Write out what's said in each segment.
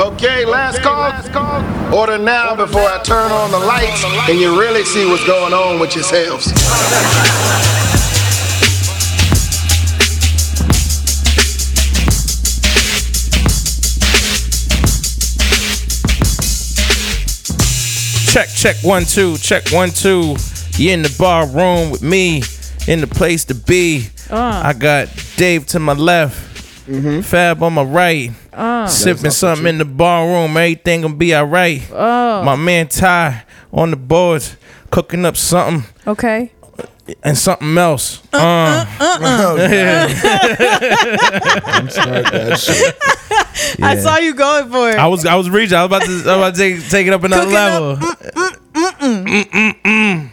Okay, last call. Order now before I turn on the lights and you really see what's going on with yourselves. Check, check, one, two, check, one, two. You in the bar room with me, in the place to be. Uh. I got Dave to my left, Mm-hmm. Fab on my right, uh. sipping something in the bar room. Everything gonna be alright. Oh. My man Ty on the boards, cooking up something Okay. and something else. Uh, uh. uh I saw you going for it. I was I was reaching. I was about to I was about to take, take it up another Cooking up. level. Mm-mm-mm.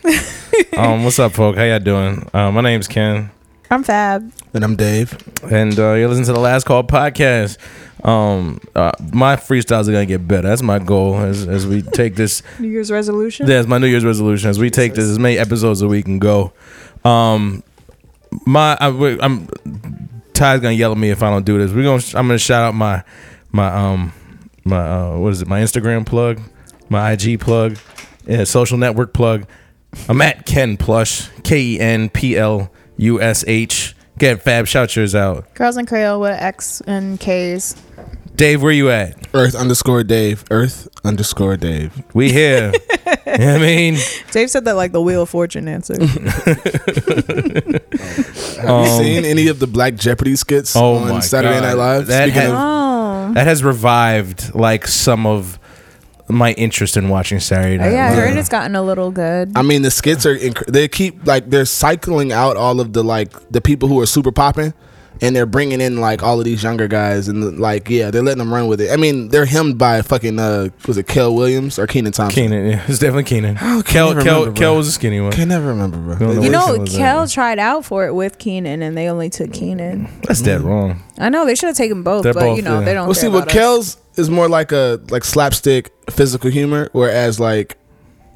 um, what's up, folk? How y'all doing? Uh, my name's Ken. I'm Fab. And I'm Dave. and uh, you're listening to the Last Call podcast. Um, uh, my freestyles are gonna get better. That's my goal as, as we take this. New Year's resolution. That's my New Year's resolution. As we take this as many episodes as we can go. Um, my I, am Ty's gonna yell at me if I don't do this. We're gonna I'm gonna shout out my my um my uh, what is it? My Instagram plug, my IG plug, yeah, social network plug. I'm at Ken Plush, K E N P L U S H. Get Fab, shout yours out. Girls and Creole with X and K's. Dave, where you at? Earth underscore Dave. Earth underscore Dave. We here. you know what I mean? Dave said that like the Wheel of Fortune answer. Have you seen any of the Black Jeopardy skits Um, Oh on my Saturday God. Night Live? That Speaking had- of, oh. That has revived like some of my interest in watching Saturday Night yeah, I Live. heard it's gotten a little good. I mean, the skits are inc- they keep like they're cycling out all of the like the people who are super popping, and they're bringing in like all of these younger guys and like yeah, they're letting them run with it. I mean, they're hemmed by fucking uh was it Kel Williams or Kenan Thompson? Kenan, yeah, it's definitely Kenan. can Kel, never Kel, remember, bro. Kel was a skinny one. Can never remember, bro. Don't know you know, one was that? Kel tried out for it with Kenan, and they only took Kenan. That's dead wrong. I know they should have taken both, They're but both, you know yeah. they don't. Well, care see, what about us. Kel's is more like a like slapstick physical humor, whereas like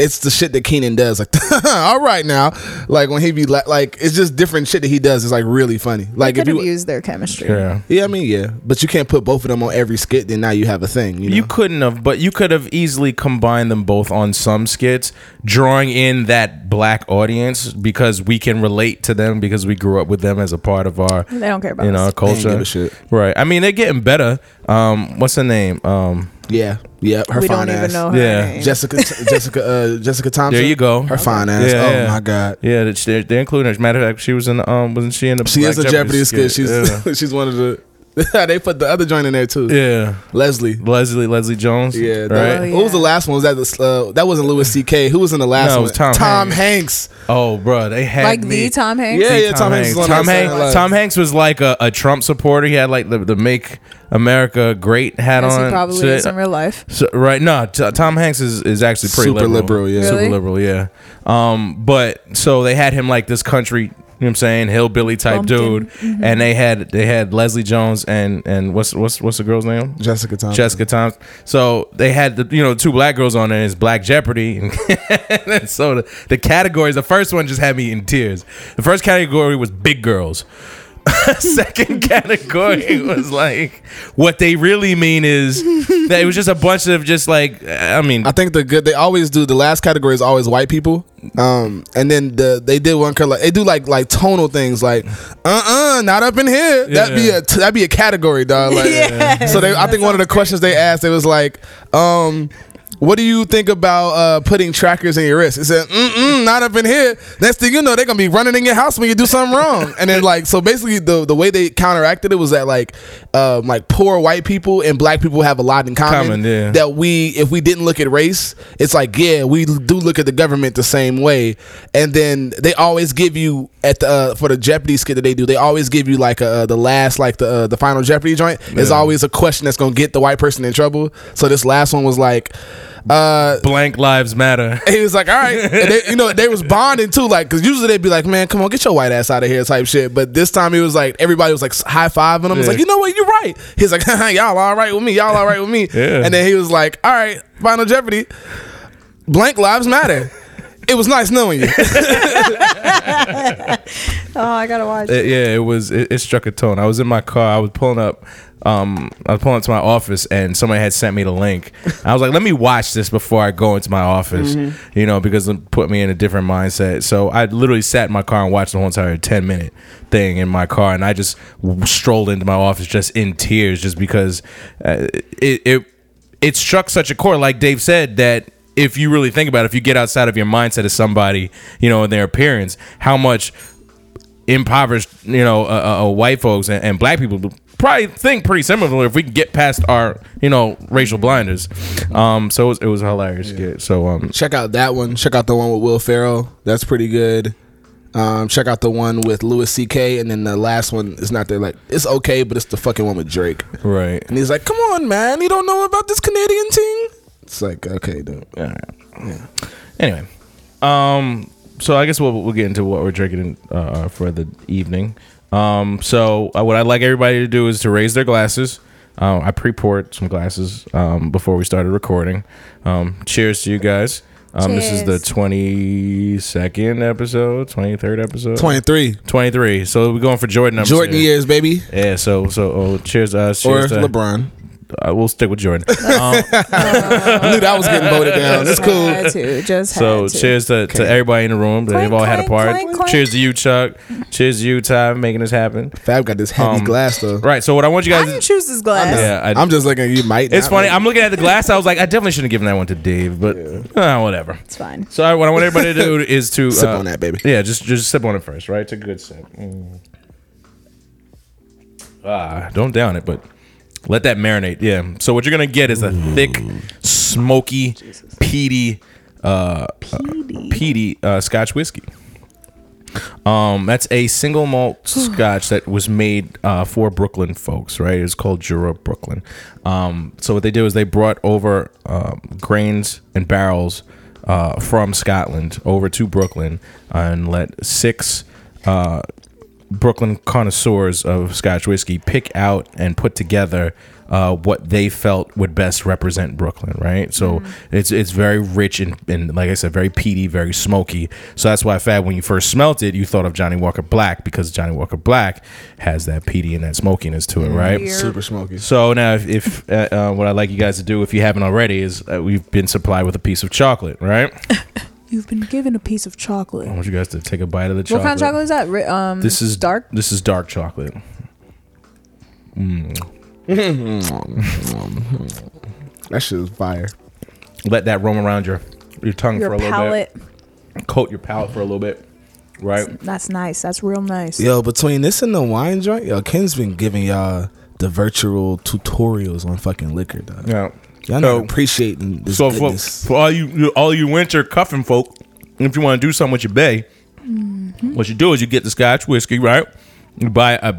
it's the shit that Kenan does. Like, all right now, like when he be la- like, it's just different shit that he does. is like really funny. Like if could have you, use their chemistry. Yeah. yeah, I mean, yeah, but you can't put both of them on every skit. Then now you have a thing. You, know? You couldn't have, but you could have easily combined them both on some skits, drawing in that black audience because we can relate to them because we grew up with them as a part of our, They don't care about you know, us. culture. give a shit. Right. I mean, they're getting better. Um, what's her name? Um, yeah, yeah, her we fine don't ass. even know her Yeah. name. Jessica, Jessica, uh, Jessica Thompson. There you go. Her fine ass. Yeah, oh yeah. my god. yeah, that's- they're, they're including her. Matter of fact, she was in. the, Um, wasn't she in the? She Black is a Jeopardy skit. She's Yeah. she's one of the. they put the other joint in there too. yeah. Leslie. Leslie Leslie Jones. Yeah, right. that, Oh, what was the last one? Was that the, uh, that wasn't Louis C.K. Who was in the last No, it one? was Tom Tom Hanks. Oh, bro, they had like me. the Tom Hanks. Yeah, yeah, Tom, Hanks. was Tom that Hanks. Tom Hanks was like a, a Trump supporter. He had like the, the "Make America Great" hat Yes, on. he probably So- is in real life. so- right? No, t- Tom Hanks is, is actually pretty Super liberal, yeah. super liberal, yeah. Um, but so they had him like this country. You know what I'm saying hillbilly type Bumpkin. dude, Mm-hmm. and they had they had Leslie Jones and and what's what's what's the girl's name? Jessica Thompson. Jessica Thompson. So they had the you know two black girls on there. It's Black Jeopardy, and, and so the, the categories. The first one just had me in tears. The first category was big girls. Second category was like what they really mean is that it was just a bunch of just like I mean I think the good they always do. The last category is always white people. Um, and then the they did one color. They do like like tonal things like uh uh not up in here. That'd be a that'd be a category, dog. Like, Yeah. So they, I think one of the questions they asked it was like um. What do you think about uh, putting trackers in your wrist? It said, mm-mm, not up in here. Next thing you know, they're gonna be running in your house when you do something wrong. And then like, so basically, the the way they counteracted it was that like, um, like poor white people and black people have a lot in common. Common, yeah. That we, if we didn't look at race, it's like, yeah, we do look at the government the same way. And then they always give you at the uh, for the Jeopardy skit that they do, they always give you like uh, the last like the uh, the final Jeopardy joint is Yeah. always a question that's gonna get the white person in trouble. So this last one was like. Uh, blank lives matter. he was like, "All right," and they, you know, they was bonding too, like, because usually they'd be like, "Man, come on, get your white ass out of here," type shit. But this time he was like, everybody was like high fiving him. He's Yeah. like, "You know what? You're right." He's like, "Y'all all right with me? Y'all all right with me?" Yeah. And then he was like, "All right, Final Jeopardy, blank lives matter." It was nice knowing you. Oh, I gotta watch. It- yeah, it was. It, it struck a tone. I was in my car. I was pulling up um, I was pulling up to my office and somebody had sent me the link. I was like, let me watch this before I go into my office, you know, because it put me in a different mindset. So I literally sat in my car and watched the whole entire 10 minute thing in my car. And I just w- strolled into my office just in tears just because uh, it, it, it struck such a chord, like Dave said, that if you really think about it, if you get outside of your mindset of somebody, you know, and their appearance, how much impoverished, you know, uh, uh, white folks and, and black people probably think pretty similar if we can get past our, you know, racial blinders. Um, so it was, it was a hilarious skit. So um, Check out that one. Check out the one with Will Ferrell. That's pretty good. Um, check out the one with Louis C.K. And then the last one is not there. Like it's okay, but it's the fucking one with Drake. right. And he's like, "Come on, man, you don't know about this Canadian thing." It's like, okay, dude. Anyway, um, so I guess we'll we'll get into what we're drinking uh, for the evening. Um, so uh, what I'd like everybody to do is to raise their glasses. Uh, I pre-poured some glasses um, before we started recording. Um, cheers to you guys. Um, this is the 22nd episode, 23rd episode, Twenty three. 23. So we're going for Jordan numbers. Jordan here. years, baby, Yeah, so so oh, cheers uh or cheers to, LeBron. Uh, we'll stick with Jordan. Um, I knew that was getting voted down. It's cool. Had to, just So had to. cheers to, to everybody in the room. That they've Clink, all had a part. clink, clink. Cheers to you, Chuck. Cheers to you, Ty, making this happen. Fab got this heavy Um, glass though. Right. So what I want you I guys. didn't choose this glass. yeah, I, I'm just looking. You might. it's not, funny. man. I'm looking at the glass. I was like, I definitely shouldn't have given that one to Dave, but uh, whatever. It's fine. So I, what I want everybody to do is to Sip uh, on that, baby. Yeah, just just sip on it first, right? It's a good sip. Mm. Ah, don't down it, but let that marinate. Yeah. So what you're gonna get is a thick, smoky, peaty, uh, Peaty. peaty uh, Scotch whiskey. Um, that's a single malt Scotch that was made uh, for Brooklyn folks, right? It's called Jura Brooklyn. Um, so what they do is they brought over um, grains and barrels uh, from Scotland over to Brooklyn and let six uh, Brooklyn connoisseurs of Scotch whiskey pick out and put together uh, what they felt would best represent Brooklyn, right? So it's it's very rich and, and like I said, very peaty, very smoky. So that's why Fab, when you first smelt it, you thought of Johnnie Walker Black because Johnnie Walker Black has that peaty and that smokiness to it, right? Yeah. super smoky. So now, if, if uh, uh, what I'd like you guys to do, if you haven't already, is uh, we've been supplied with a piece of chocolate, right? You've been given a piece of chocolate. I want you guys to take a bite of the chocolate. What kind of chocolate is that? Ri- Um, This is dark. This is dark chocolate. That shit is fire. Let that roam around your your tongue Your for a little palate. bit. Coat your palate for a little bit, right? That's nice. That's real nice. Yo, between this and the wine joint, yo, Ken's been giving y'all the virtual tutorials on fucking liquor, dog. Yeah. Y'all So- not appreciating this So for, goodness. for all you you- all you winter cuffing folk, if you want to do something with your bay, mm-hmm. what you do is you get the Scotch whiskey, right? You buy a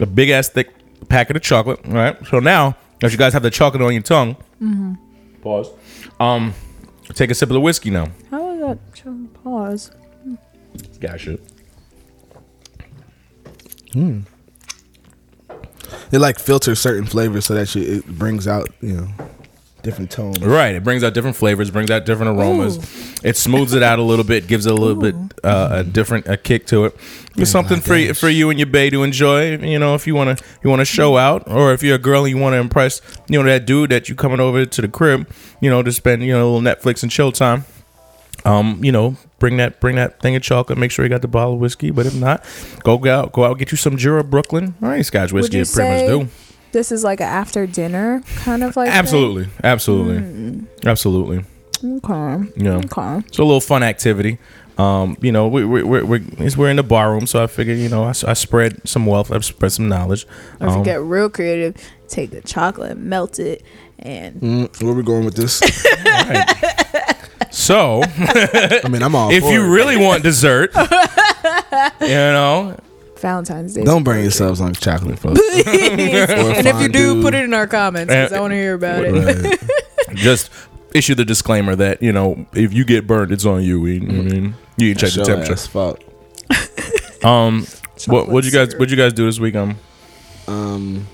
a big ass thick packet of chocolate, right? So now, if you guys have the chocolate on your tongue, mm-hmm. pause. Um, take a sip of the whiskey now. How was that? Pause. Gotcha. Hmm. It like filters certain flavors so that shit it brings out, you know, different tones. Right. It brings out different flavors, brings out different aromas. It smooths it out a little bit, gives it a little bit uh, a different a kick to it. It's something for you, for you and your bae to enjoy. You know, if you wanna you wanna show out, or if you're a girl and you wanna impress, you know, that dude that you coming over to the crib, you know, to spend you know a little Netflix and chill time. Um, you know, bring that bring that thing of chocolate. Make sure you got the bottle of whiskey. But if not, go out go out get you some Jura Brooklyn. All right, Scotch Would whiskey. you It pretty much do. This is like an after dinner kind of like? thing? Absolutely, absolutely, absolutely. Okay. Yeah. Okay. It's a little fun activity. Um, you know, we we we we're, we're in the bar room, so I figured, you know, I spread some wealth, I spread some knowledge. Or if you Um, get real creative, take the chocolate, melt it, and Mm, where we going with this? so, I mean, I'm all. if for you it. really want dessert, you know, Valentine's Day. don't burn yourselves on chocolate, folks. and if you do, put it in our comments because I want to hear about it. Right. just issue the disclaimer that you know if you get burned, it's on you. You, know what I mean, you can check the temperature. ass fuck. Um, what what you guys syrup. what you guys do this week? Um, Um,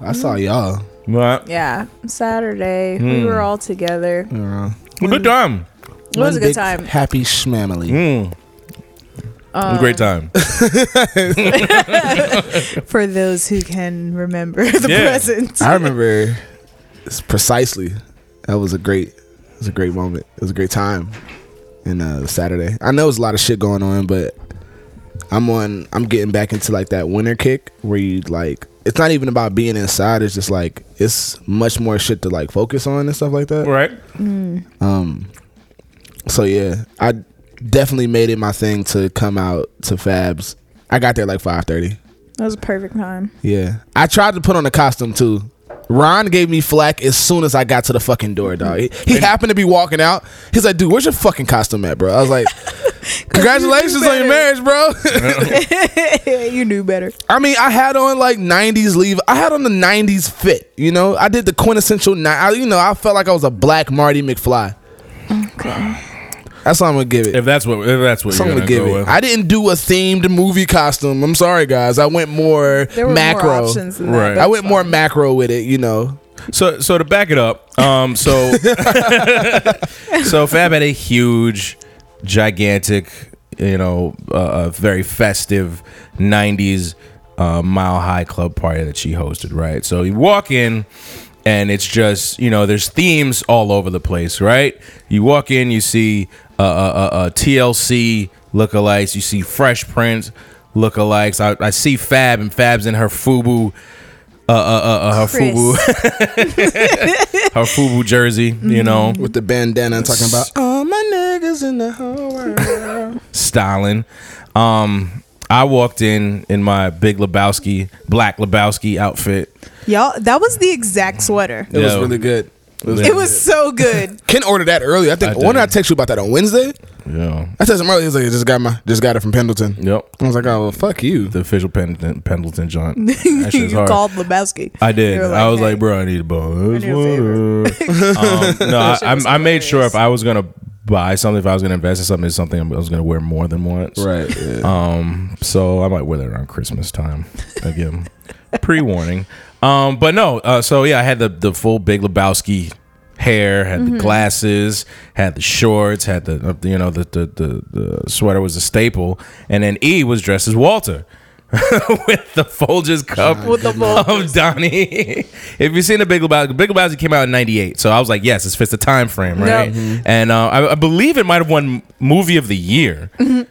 I saw y'all. what? Yeah, Saturday we Hmm. were all together. You know, Good time. It was a good time. Happy schmamily. Mm. Was a great time. For those who can remember the Yeah. present. I remember it's precisely. That was a great. It was a great moment. It was a great time. And uh, Saturday, I know there's a lot of shit going on, but I'm on. I'm getting back into like that winter kick where you like. It's not even about being inside. It's just like it's much more shit to like focus on and stuff like that. Right. Um. So yeah, I definitely made it my thing to come out to Fabs. I got there like five thirty. That was a perfect time. Yeah. I tried to put on a costume too. Ron gave me flack as soon as I got to the fucking door, dog. He, he happened to be walking out. He's like, dude, where's your fucking costume at, bro? I was like, congratulations on your marriage, bro. you knew better. I mean, I had on like 90s leave. I had on the 90s fit, you know? I did the quintessential, ni- I, you know, I felt like I was a black Marty McFly. Okay. That's what I'm going to give it. If that's what if that's what That's you're I'm gonna gonna give go it. with. I didn't do a themed movie costume. I'm sorry, guys. I went more There were macro. more options than that. Right. but I it's went more macro with it, you know. So so to back it up, um, so so Fab had a huge, gigantic, you know, uh, very festive '90s uh, Mile High Club party that she hosted. Right. So you walk in. And it's just you know, there's themes all over the place, right? You walk in, you see uh, uh, uh, uh, TLC lookalikes, you see Fresh Prince lookalikes. I, I see Fab, and Fab's in her FUBU, uh, uh, uh, uh, her Chris. FUBU, her FUBU jersey, you know, with the bandana and talking about all my niggas in the whole world. styling. Um, I walked in in my big Lebowski, black Lebowski outfit. Y'all, that was the exact sweater. It was Yo. really good. It was It was so good. Ken ordered that early. I think. I when did I did. text you about that on Wednesday? Yeah. I texted him early. He was like, I "Just got my, just got it from Pendleton." Yep. I was like, "Oh, well, fuck you." The official Pendleton, Pendleton joint. That shit's you hard. called Lebowski. I did. You were I was hey, like, bro, I need a bonus. I need a favor. um, no, I, shit was I, I made sure if I was gonna buy something, if I was gonna invest in something, it's something I was gonna wear more than once. Right. Yeah. Um, so I might wear that around Christmas time. Again, pre-warning. Um, but no. Uh, so yeah, I had the the full Big Lebowski hair, had Mm-hmm. the glasses, had the shorts, had the uh, you know the the, the the sweater was a staple, and then E was dressed as Walter. with the Folgers cup With the Folgers. of Donnie. if you've seen the Big Lebowski, Big Lebowski came out in '98, so I was like, yes, this fits the time frame, right? And uh, I, I believe it might have won Movie of the Year. Uh,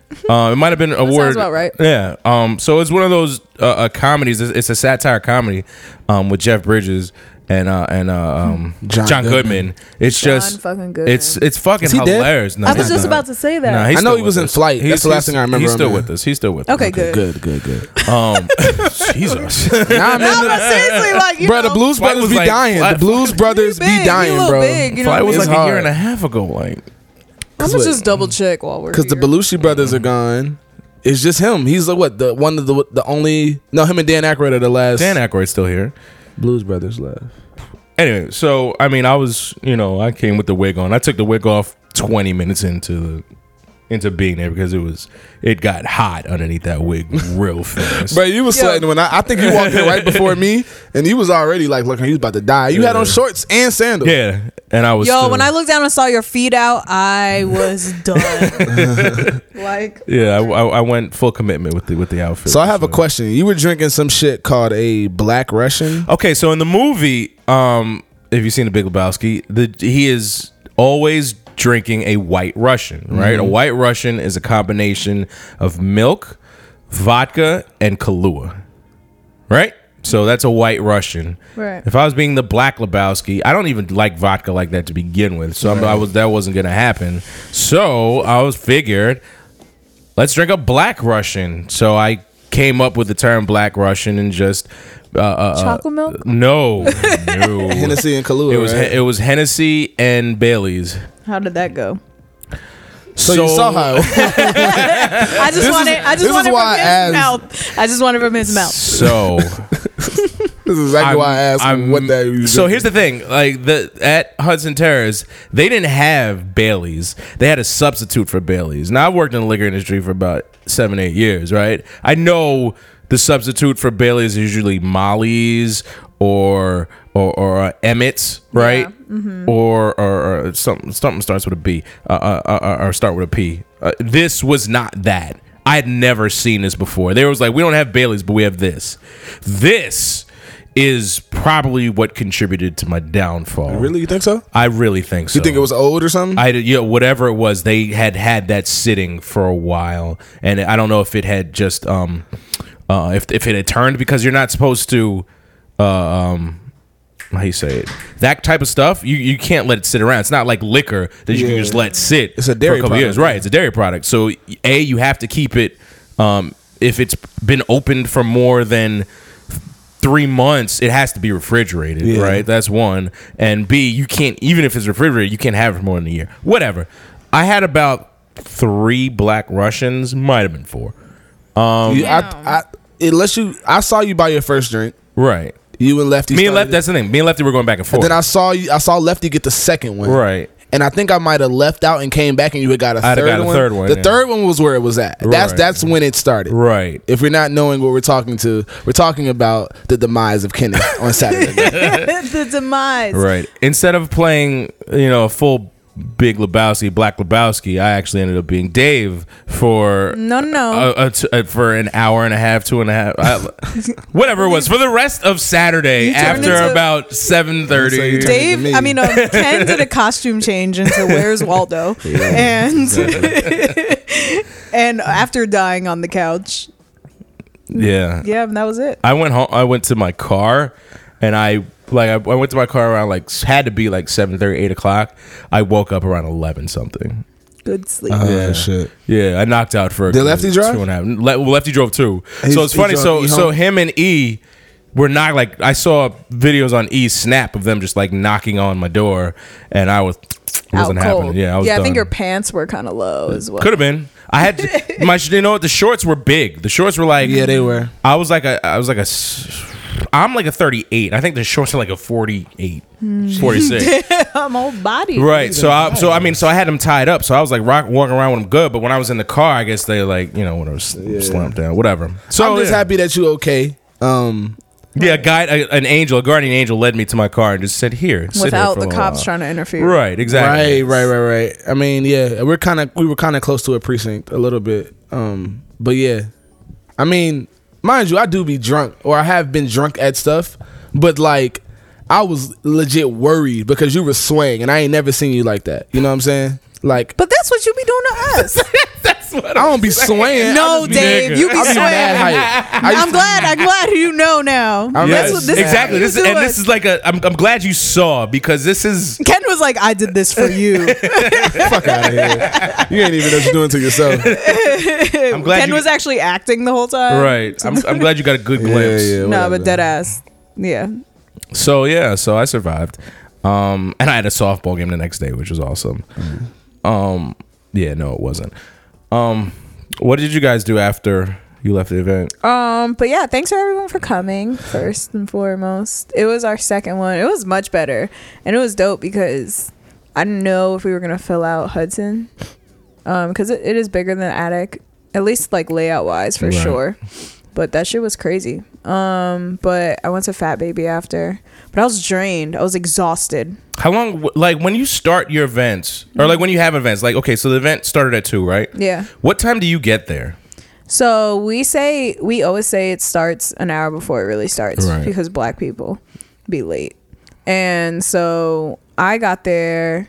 it might have been awarded. about right. Yeah. Um. So it's one of those uh, uh, comedies. It's, it's a satire comedy, um, with Jeff Bridges and uh and uh um John, John Goodman. It's John just fucking Goodman. It's it's fucking he hilarious. No, I was just not. about to say that. Nah, he's I know still he was with in us. flight. That's the last he's- thing I remember He's still in. with us. He's still with us. okay, good. Good. Good. Good. Um, Jesus. Nah, No, but seriously, like you bro, know, the Blues Flight Brothers was be like- dying. Flight- the Blues Brothers he be dying, bro. big, you know Flight was like mean? a year and a half ago. Like I'm gonna just double check while we're Because the. Belushi brothers are gone. It's just him. He's the what? The one of the the only. No, him and Dan Aykroyd are the last. Dan Aykroyd's still here. Blues Brothers left. Anyway, so I mean, I was, you know, I came with the wig on. I took the wig off 20 minutes into the into being there because it was it got hot underneath that wig real fast. But you was Yo. sweating when I, I think you walked in right before me, and you was already like looking. He was about to die. You had on shorts and sandals. yeah, and I was Yo, still- when I looked down and saw your feet out, I was done. like, yeah, I, I, I went full commitment with the with the outfit. So I have a question. You were drinking some shit called a Black Russian. Okay, so in the movie, um, if you've seen the Big Lebowski, the he is always drinking a White Russian, right? A White Russian is a combination of milk, vodka, and Kahlua, right? So that's a White Russian. Right. If I was being the Black Lebowski, I don't even like vodka like that to begin with, so I'm, I was that wasn't gonna happen. So I was figured, let's drink a Black Russian. So I came up with the term Black Russian and just uh, uh, chocolate milk? no, no. Hennessy and Kahlua. It was right? it was Hennessy and Bailey's. How did that go? so, you saw how. I just This wanted. is- I just this is wanted why from I his asked- mouth. I just wanted from his mouth. So this is exactly why I asked him what that. was So here's the thing: like the at Hudson Terrace, they didn't have Bailey's. They had a substitute for Bailey's. Now I've worked in the liquor industry for about seven, eight years, right? I know the substitute for Bailey's is usually Molly's or or, or uh, Emmett's, right? Or, or or something something starts with a B, uh, uh, uh, or start with a P. Uh, this was not that. I had never seen this before. They was like, we don't have Bailey's, but we have this. This is probably what contributed to my downfall. Really, you think so? I really think so. You think it was old or something? I yeah, whatever it was, they had had that sitting for a while, and I don't know if it had just um, uh, if if it had turned because you're not supposed to, uh, um, how you say it, that type of stuff. You you can't let it sit around. It's not like liquor that you can Yeah. just let sit. It's a dairy for a couple product, years, right? It's a dairy product. So a you have to keep it. Um, if it's been opened for more than three months, it has to be refrigerated, Yeah. right? That's one. And B, you can't even if it's refrigerated, you can't have it for more than a year. Whatever. I had about three black Russians, might have been four. You- I, I, unless you, I saw you buy your first drink. Right. You and Lefty. Me and Lefty. it. That's the thing. Me and Lefty were going back and forth. Then I saw you. I saw Lefty get the second one. right. And I think I might have left out and came back, and you had got a I'd have third got a one. third one, The yeah. third one was where it was at. That's Right. that's when it started. Right. If we're not knowing what we're talking to, we're talking about the demise of Kenneth on Saturday. night. the demise. Right. Instead of playing, you know, a full Big Lebowski, Black Lebowski, I actually ended up being Dave for No, no, no. uh, uh, t- uh, for an hour and a half, two and a half, I, whatever it was, for the rest of Saturday after into- about seven thirty. So Dave, me. I mean, um, Ken did a costume change into Where's Waldo, and and after dying on the couch, yeah, yeah, and that was it. I went home. I went to my car, and I like I, I went to my car around like had to be like 7 8 o'clock. I woke up around eleven something. Good sleep. Oh Yeah. shit! Yeah, I knocked out for. a Did Lefty drive? Two and a half. Le- well, Lefty drove too. He's- so it's funny. drove So E so him and E were not like I saw videos on E snap of them just like knocking on my door, and I was it wasn't cold. happening. Yeah, I was yeah. I done. think your pants were kind of low as well. Could have been. I had to, my. You know what? The shorts were big. The shorts were like. Yeah, they were. I was like a. I was like a. s- I'm like a 38. I think the shorts are like a 48, Hmm. 46. I'm old body. right. So I. So I mean. So I had them tied up. So I was like rock, walking around with them good. But when I was in the car, I guess they like you know when I was slumped down, whatever. So I'm just yeah. happy that you okay. Um, Yeah, a guide, a, an angel, a guardian angel, led me to my car and just said, "Here, sit here Without for the cops while." trying to interfere. Right. Exactly. Right, right, right, right. I mean, yeah, we're kind of we were kind of close to a precinct a little bit. Um, but yeah, I mean, mind you, I do be drunk or I have been drunk at stuff, but like I was legit worried because you were swaying and I ain't never seen you like that. You know what I'm saying? Like But that's what you be doing to us. That's what I don't be swaying. No, just be- Dave, nigga. you be I be mad swearing. hype. I used I'm glad. I'm glad you know now. I'm That's what this exactly. Is This what you and this is like a. I'm, I'm glad you saw because this is Ken was like, "I did this for you." fuck out of here. You ain't even know what you're doing to yourself. I'm glad Ken you, was actually acting the whole time. right. I'm, I'm glad you got a good glimpse. yeah. No, whatever. but dead ass. Yeah. So yeah, so I survived, um, and I had a softball game the next day, which was awesome. Um, yeah, no, it wasn't. Um, what did you guys do after you left the event? Um, but yeah, thanks for everyone for coming. First and foremost, it was our second one. It was much better, and it was dope because I didn't know if we were gonna fill out Hudson, um, because it, it is bigger than Attic, at least like layout wise for Right. sure. But that shit was crazy. Um, but I went to Fat Baby after, but I was drained. I was exhausted. How long? Like when you start your events, or like when you have events, like okay, so the event started at two, right? Yeah. What time do you get there? So we say we always say it starts an hour before it really starts Right. because black people be late. And so I got there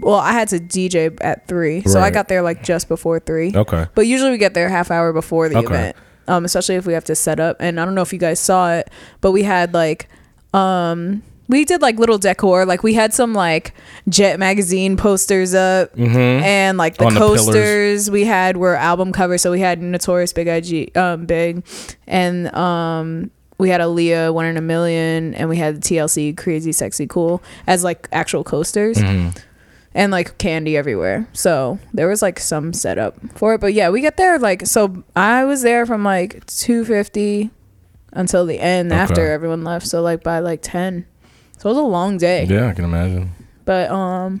well, I had to DJ at 3. So I got there like just before 3. Okay. But usually we get there half hour before the Okay. event. Um especially if we have to set up. And I don't know if you guys saw it, but we had like um we did like little decor. Like we had some like jet magazine posters up and like the Mm-hmm. On the coasters we had were album covers. So we had notorious big ig um big and um we had Aaliyah one in a million and we had tlc crazy sexy cool as like actual coasters. Mm-hmm. And like candy everywhere. So there was like some setup for it. But yeah we get there like so i was there from like 250 until the end Okay. after everyone left. So like by like 10 so it was a long day. Yeah, I can imagine. but um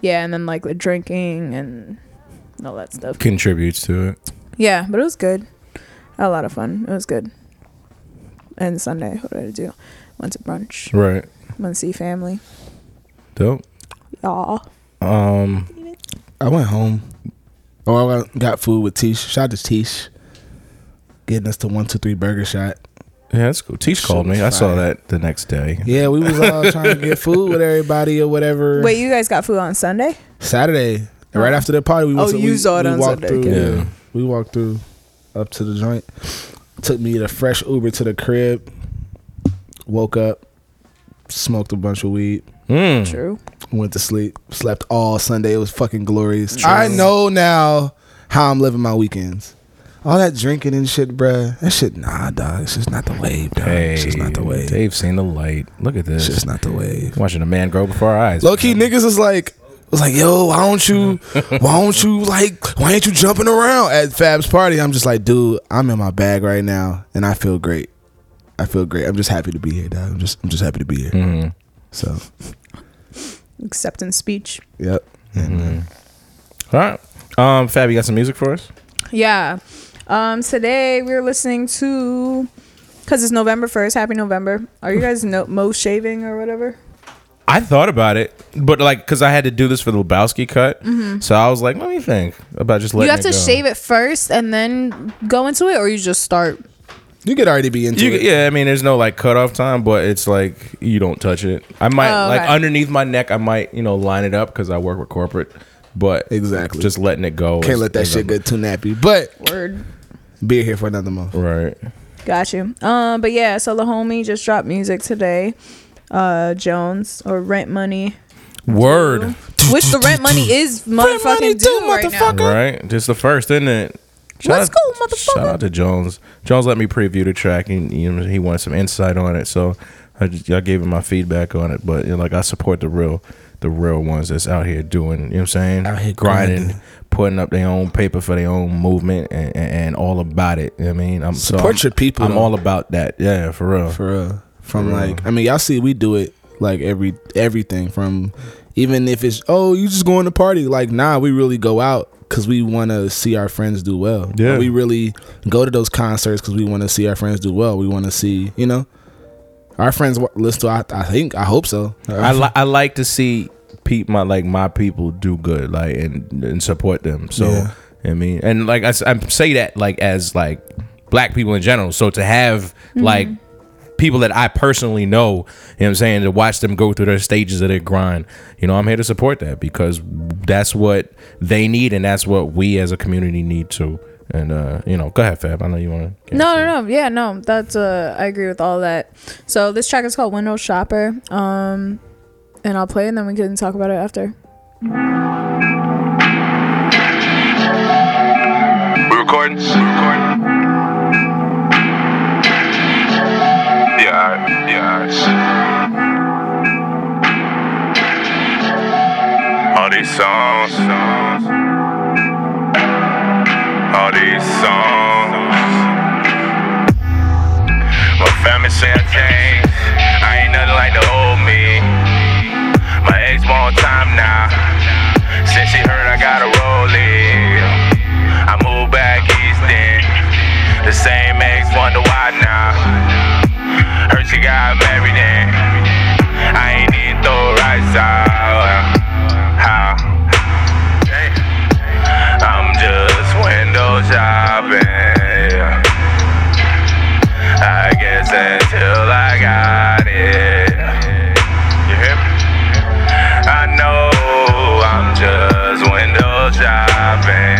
yeah and then like the drinking and all that stuff. Contributes to it. yeah but it was good. A lot of fun. It was good. And sunday what did i do? Went to brunch. Right. went to see family. Dope. Aw. Um. I went home. Oh, I got food with Tish. Shout out to Tish. Getting us to one two three burger shot. Yeah, that's cool. Teach called me. I saw that the next day. Yeah, we was all trying to get food with everybody or whatever. Wait, you guys got food on Sunday? Saturday, right Oh. after the party, we Oh, went. you we, saw it we on walked Sunday, Through, okay. Yeah. we walked through up to the joint. Took me the fresh Uber to the crib. Woke up, smoked a bunch of weed. Mm. True. Went to sleep. Slept all Sunday. It was fucking glorious. True. I know now how I'm living my weekends. All that drinking and shit, bruh. That shit, nah, dog. It's just not the wave, dog. Hey, it's just not the wave. Dave's seen the light. Look at this. It's just not the wave. Watching a man grow before our eyes. Low key niggas is like was like, yo, why don't you why don't you like why ain't you jumping around at Fab's party? I'm just like, dude, I'm in my bag right now and I feel great. I feel great. I'm just happy to be here, dog. I'm just I'm just happy to be here. Mhm. So Acceptance speech. yep. And, All right. Um, Fab, you got some music for us? Yeah. Um, today we're listening to because it's November first. Happy November. Are you guys no mo shaving or whatever? I thought about it, but like, cause I had to do this for the Lebowski cut, so I was like, let me think about just letting. It. You have to go. shave it first and then go into it, or you just start. You could already be into You, it. yeah, I mean, there's no like cutoff time, but it's like you don't touch it. I might Oh, like okay. underneath my neck, I might you know line it up because I work with corporate, but Exactly. just letting it go. Can't is- let that is shit a- get too nappy. But Word. be here for another month. Right. Got you. Um, but yeah, so the homie just dropped music today. Uh, Jones or Rent Money, Word. which the Rent Money is motherfucking Money due too, right now. motherfucker. Right. Just the first, isn't it? Let's out, go, motherfucker. Shout out to Jones. Jones let me preview the track, and you know, he wanted some insight on it, so I, just, I gave him my feedback on it. But you know, like I support the real, the real ones that's out here doing. You know what I'm saying? Out here grinding, grinding. putting up their own paper for their own movement, and, and, and all about it. You know what I mean, I'm so Support I'm- your people, I'm though. all about that. Yeah, for real. for real. From For real. like, I mean, y'all see, we do it like every everything from even if it's oh you just going to party like nah we really go out because we want to see our friends do well Yeah. we really go to those concerts because we want to see our friends do well we want to see you know our friends wa- listen to I, I think I hope so I li- I like to see peop my like my people do good like and and support them. So Yeah. I mean, and like I, I say that like as like black people in general. So to have mm-hmm. like people that I personally know, you know what I'm saying, to watch them go through their stages of their grind, you know, I'm here to support that because that's what they need and that's what we as a community need to. And uh, you know, go ahead, Fab. I know you want to. No, no, no. Yeah, no. That's uh I agree with all that. So this track is called Window Shopper. Um and I'll play and then we can talk about it after. We recording? We recording? All these songs, all these songs. My family say I changed. I ain't nothing like the old me. My ex want time now. Since she heard I got a rollie. I moved back east then. The same ex wonder why now. Heard she got married then. I ain't even throw rights out. Got it. You hear me? I know I'm just window shopping.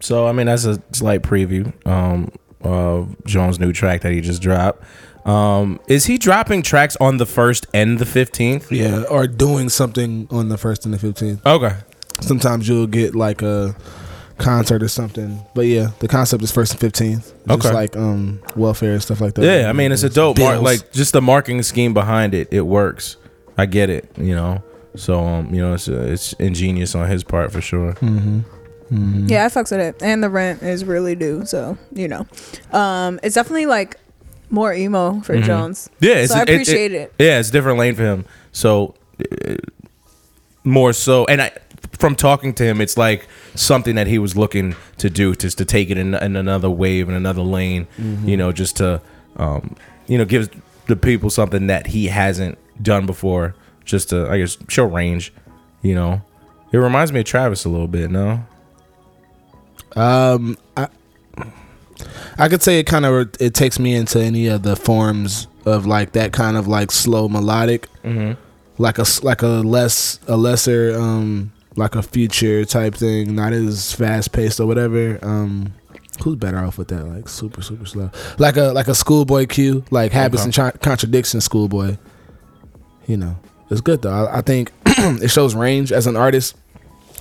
So I mean that's a slight preview um of Jones' new track that he just dropped. Um is he dropping tracks on the first and the 15th? yeah or doing something on the first and the 15th Okay. sometimes you'll get like a concert or something but yeah the concept is first and 15th Okay. just like um welfare and stuff like that Yeah, I mean it's a dope mark like just the marketing scheme behind it. It works. I get it, you know. So um, you know, it's uh, it's ingenious on his part for sure. Yeah, I fucks with it. And the rent is really due, so you know. Um it's definitely like more emo for Jones. Yeah, it's, so I appreciate it. Yeah, it's a different lane for him. So uh, more so, and I, from talking to him, it's like something that he was looking to do, just to take it in, in another wave, in another lane. You know, just to um, you know give the people something that he hasn't done before, just to I guess show range. You know, It reminds me of Travis a little bit. No. Um, I I could say it kind of it takes me into any of the forms of like that kind of like slow melodic, Mm-hmm. like a like a less a lesser um like a future type thing, not as fast paced or whatever. Um, who's better off with that? Like super super slow, like a like a ScHoolboy Q, like habits Okay. and tra- contradictions. Schoolboy, you know, it's good though. I, I think it shows range as an artist.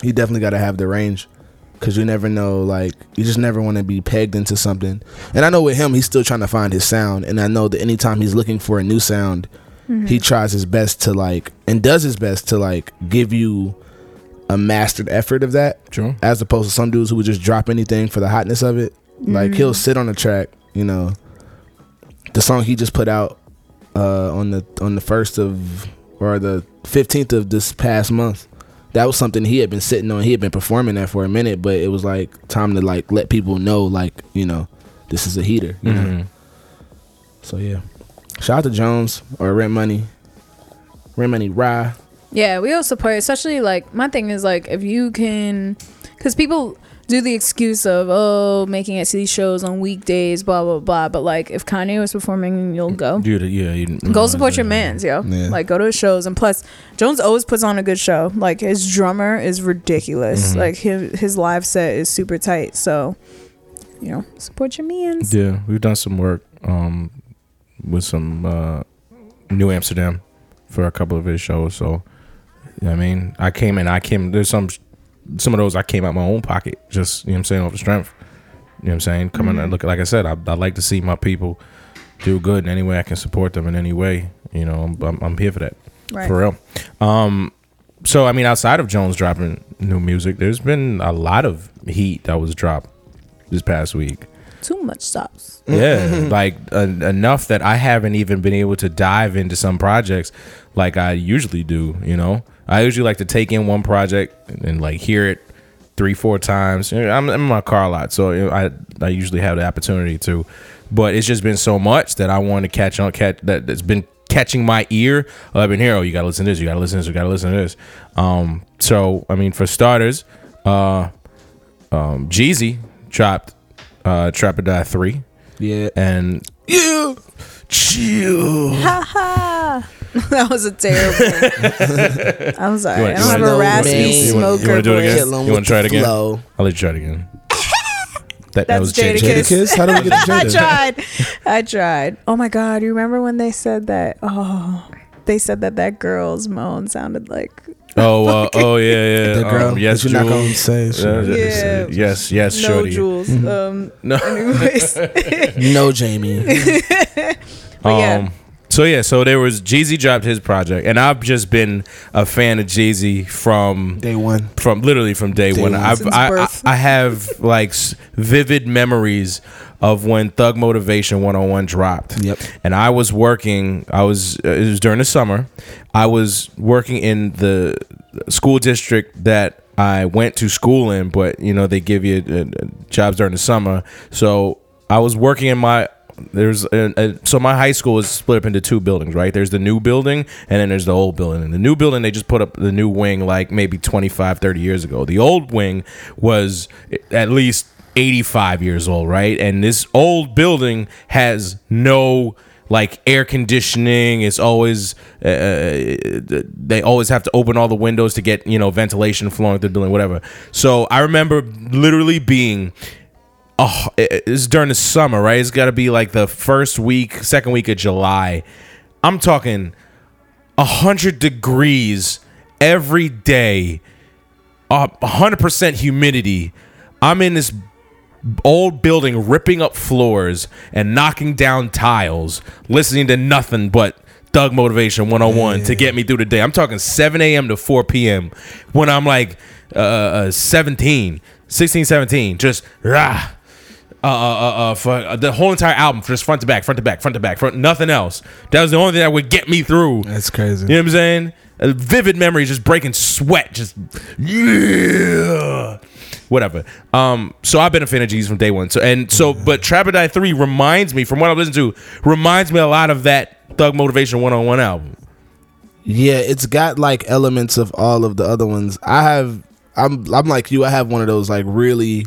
You definitely got to have the range because you never know like you just never want to be pegged into something and i know with him he's still trying to find his sound and i know that anytime he's looking for a new sound he tries his best to like and does his best to like give you a mastered effort of that True. as opposed to some dudes who would just drop anything for the hotness of it. Like he'll sit on the track you know. The song he just put out uh on the on the first of or the 15th of this past month that was something he had been sitting on. He had been performing that for a minute but it was like time to like let people know like you know this is a heater you know? Mhm. so yeah. Shout out to jones or rent money. Rent money rye Yeah, we all support, especially like my thing is like if you can, because people do the excuse of oh making it to these shows on weekdays, blah blah blah. But like if Kanye was performing, you'll go. Dude, yeah. You, Go support your man's, yo. Yeah. Like go to his shows, and plus Jones always puts on a good show. Like his drummer is ridiculous. Like his his live set is super tight. So, you know, support your man's. Yeah, we've done some work um, with some uh, New Amsterdam for a couple of his shows. So, you know what I mean, I came and I came. There's some some of those I came out my own pocket, just you know what I'm saying, off the strength. You know what I'm saying? Coming and look, like I said, I, I like to see my people do good in any way I can support them in any way. You know, I'm I'm, I'm here for that, Right. for real. Um, so I mean, outside of Jones dropping new music, there's been a lot of heat that was dropped this past week. Too much stops. Yeah, like uh, enough that I haven't even been able to dive into some projects like I usually do. You know, I usually like to take in one project and, and, like hear it three, four times. I'm, I'm in my car a lot, so I I usually have the opportunity to. But it's just been so much that I want to catch on. Catch that that's been catching my ear. Oh, I've been here. Oh, you gotta listen to this. You gotta listen to this. You gotta listen to this. Um, so I mean, for starters, uh, um, Jeezy dropped uh, Trap or Die three yeah and you chill. that was a terrible. I'm sorry. You I want- don't have a raspy you wanna- you wanna- you smoker wanna do it again? voice. Kill 'em You wanna try it again? flow. I'll let you try it again. That, that was Jada Jada. Kiss. How do we get to I tried. I tried. Oh my god! You remember when they said that? Oh, they said that that girl's moan sounded like. Oh, uh, oh yeah, yeah. the girl Um, yes, that you're not gonna Jules. say Yeah, shit. Yeah. Yes, yes, no, shorty. Jules. Um. No. Anyways, no jamie But yeah. So yeah, so there was Jeezy dropped his project, and I've just been a fan of Jeezy from day one from literally from day, one. one. I've, I, I. I have like vivid memories of when Thug Motivation 101 dropped. Yep. And I was working. I was uh, it was during the summer. I was working in the school district that I went to school in, but you know they give you uh, uh, jobs during the summer. So I was working in my there's a, a, so my high school is split up into two buildings, right? There's the new building and then there's the old building. And the new building they just put up the new wing like maybe 25 30 years ago. The old wing was at least 85 years old, right? And this old building has no like air conditioning it's always uh, they always have to open all the windows to get you know ventilation flowing through the building whatever so i remember literally being oh, it's during the summer, right? It's got to be like the first week, second week of July. I'm talking a hundred degrees every day, a hundred percent humidity. I'm in this old building, ripping up floors and knocking down tiles, listening to nothing but. Thug Motivation 101 to get me through the day. I'm talking 7 a.m. to 4 p.m. when I'm like uh, uh, 17, 16, 17. Just rah, uh, uh, uh, uh, for the whole entire album, just front to back, front to back, front to back, front, nothing else. That was the only thing that would get me through. That's crazy. You know what I'm saying? A vivid memories, just breaking sweat, just yeah, whatever. Um, so I've been a fan of Jeezy from day one. So and so, but Trap or Die Three reminds me, from what I've listened to, reminds me a lot of that Thug Motivation One on One album. Yeah, it's got like elements of all of the other ones. I have I'm I'm like you, I have one of those like really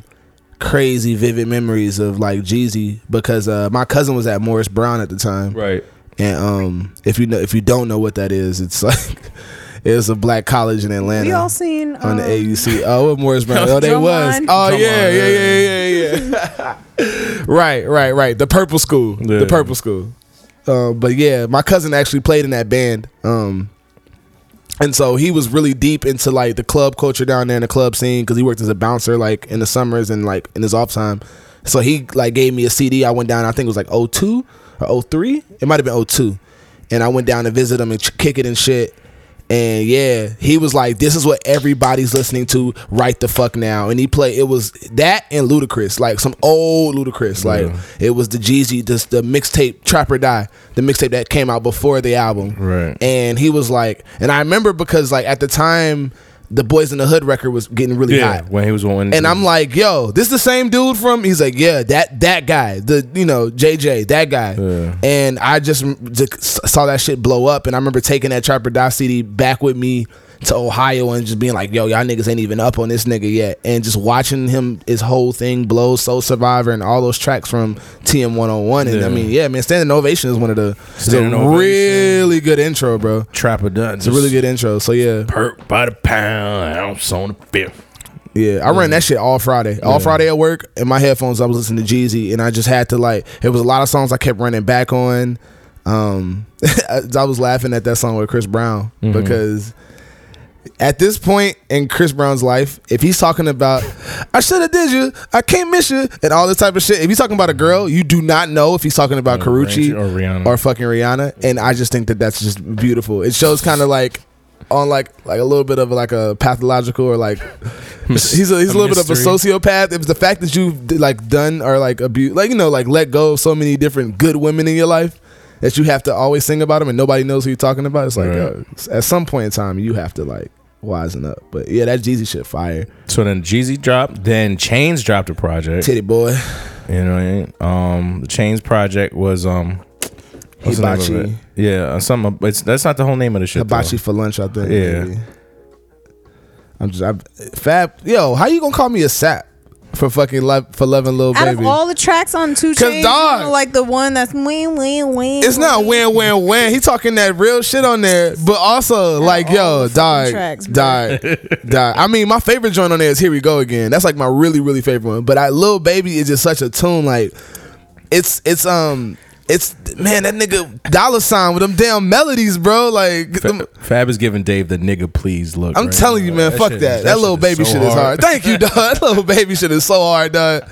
crazy vivid memories of like Jeezy because uh my cousin was at Morris Brown at the time. Right. And um if you know if you don't know what that is, it's like it's a black college in Atlanta. We all seen on the um, AUC. Oh, what Morris Brown. Oh, they was. Drumline. Oh yeah, Drumline, yeah, yeah, yeah, yeah. right, right, right. The purple school. Yeah. The purple school. Um, but yeah, my cousin actually played in that band. Um, and so he was really deep into like the club culture down there in the club scene because he worked as a bouncer like in the summers and like in his off time. So he like gave me a CD. I went down. I think it was like 02 or 03. It might have been 02. And I went down to visit him and kick it and shit. And yeah, he was like, "This is what everybody's listening to right the fuck now." And he played. It was that and Ludacris, like some old Ludacris. Like it was the Jeezy, just the mixtape Trap or Die, the mixtape that came out before the album. Right. And he was like, and I remember because like at the time, the Boys in the Hood record was getting really Yeah. hot. When he was one. And I'm like, yo, this the same dude from? He's like, yeah, that that guy, the you know JJ, that guy. Yeah. And I just, just saw that shit blow up, and I remember taking that Trap or Die CD back with me to Ohio and just being like, yo, y'all niggas ain't even up on this nigga yet, and just watching him his whole thing blow, Soul Survivor, and all those tracks from TM 101. And I mean, yeah, man, Standing Ovation is one of the it's a really good intro, bro. Trapper done. It's a really good intro. So yeah, Perk by the pound, ounce on the fifth. Yeah, I ran that shit all Friday. All Friday at work, in my headphones, I was listening to Jeezy, and I just had to like. It was a lot of songs I kept running back on. Um, I was laughing at that song with Chris Brown because at this point in Chris Brown's life, if he's talking about I should have did you, I can't miss you, and all this type of shit, if he's talking about a girl, you do not know if he's talking about Karrueche or Rihanna. or fucking Rihanna, and I just think that that's just beautiful. It shows kind of like on like like a little bit of like a pathological or like he's a he's a, A little bit of a sociopath. It was the fact that you've like done or like abuse like you know like let go of so many different good women in your life that you have to always sing about them and nobody knows who you're talking about. It's like Right. yo, at some point in time you have to like wisen up. But yeah, that Jeezy shit fire. So then Jeezy dropped, then Chainz dropped a project. Tity Boi, You know what I mean? Um, the Chainz project was um, what's the name of Hibachi. Yeah, uh, some. It's that's not the whole name of the shit. though. hibachi for lunch. I think. Yeah. maybe. I'm just I, Fab. Yo, how you gonna call me a sap for fucking love for loving little baby. Out baby? of all the tracks on Two Chainz, dog- you know, like the one that's win win win. It's not win win win. He talking that real shit on there, but also like yo, the fucking dog, tracks, bro. dog, dog. I mean, my favorite joint on there is "Here We Go Again." That's like my really really favorite one. But I, "Little Baby" is just such a tune. Like it's it's um it's man that nigga dollar sign with them damn melodies, bro. Like them- Fab is giving Dave the nigga please look. I'm right telling now. you, man, fuck shit that. is- That, little baby so shit is hard. Thank you, dog. That little baby shit is so hard, dog.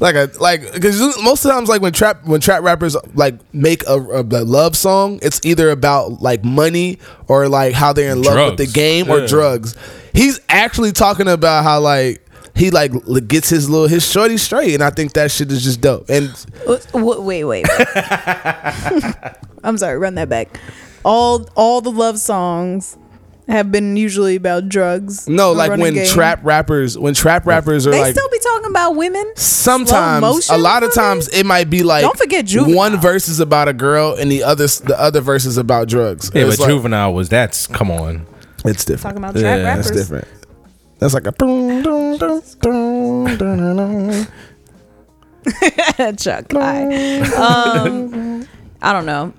Like a like because most of the times like when trap when trap rappers like make a, a, a love song, it's either about like money or like how they're in love with the game or drugs. He's actually talking about how like he like gets his little his shorty straight, and I think that shit is just dope. And Wait, wait, wait. I'm sorry. Run that back. All all the love songs have been usually about drugs. no, or like when game. trap rappers when trap rappers are they like still be talking about women. sometimes a lot of for times it might be like Don't forget Juvenile. one verse is about a girl and the other the other verse is about drugs Yeah, it's but like- Juvenile was that's come on. it's different Talking about Yeah, trap it's rappers. it's different that's like a Chuck. Hi. Um, I don't know.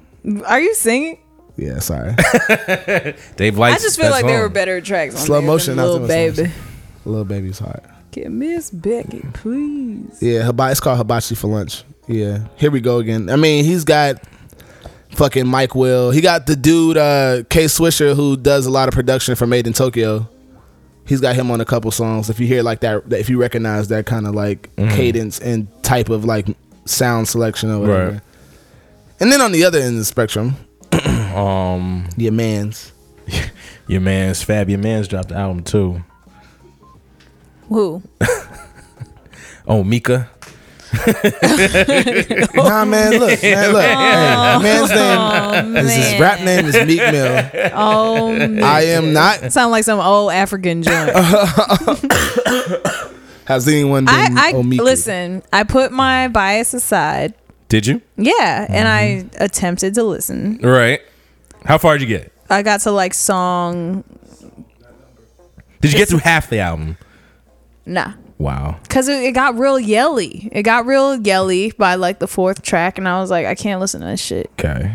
Are you singing? yeah sorry Dave I just feel that like there song. were better tracks. On Slow there motion, than little too much baby. little baby's hot Get Miss Becky, please. yeah hiba- it's called hibachi for lunch yeah here we go again i mean he's got fucking mike will he got the dude uh k swisher who does a lot of production for made in tokyo he's got him on a couple songs if you hear like that that- if you recognize that kind of like cadence and type of like sound selection or whatever Right. and then on the other end of the spectrum Um, your man's your man's Fab. Your man's dropped the album too. Who? Oh, Mika. nah man look man look hey, man's name is his rap name is meek mill Oh, i am not sound like some old African joint. has anyone been I, I Omiki? listen. I put my bias aside. Did you? Yeah, and mm-hmm. I attempted to listen. Right. How far did you get? I got to like song Did you get through half the album? nah. Wow. Cause it, it got real yelly. It got real yelly by like the fourth track, and I was like, I can't listen to this shit. Okay.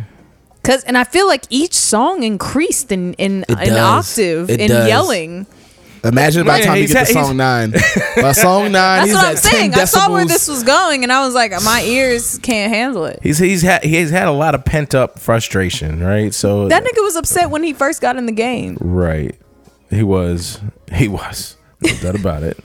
Cause and I feel like each song increased in in an octave It in does. yelling. Imagine by the time you he's get to song nine. By song nine, That's he's what I'm saying. I saw where this was going, and I was like, my ears can't handle it. He's he's had he's had a lot of pent up frustration, right? So That nigga was upset when he first got in the game. Right. He was. He was. No doubt about it.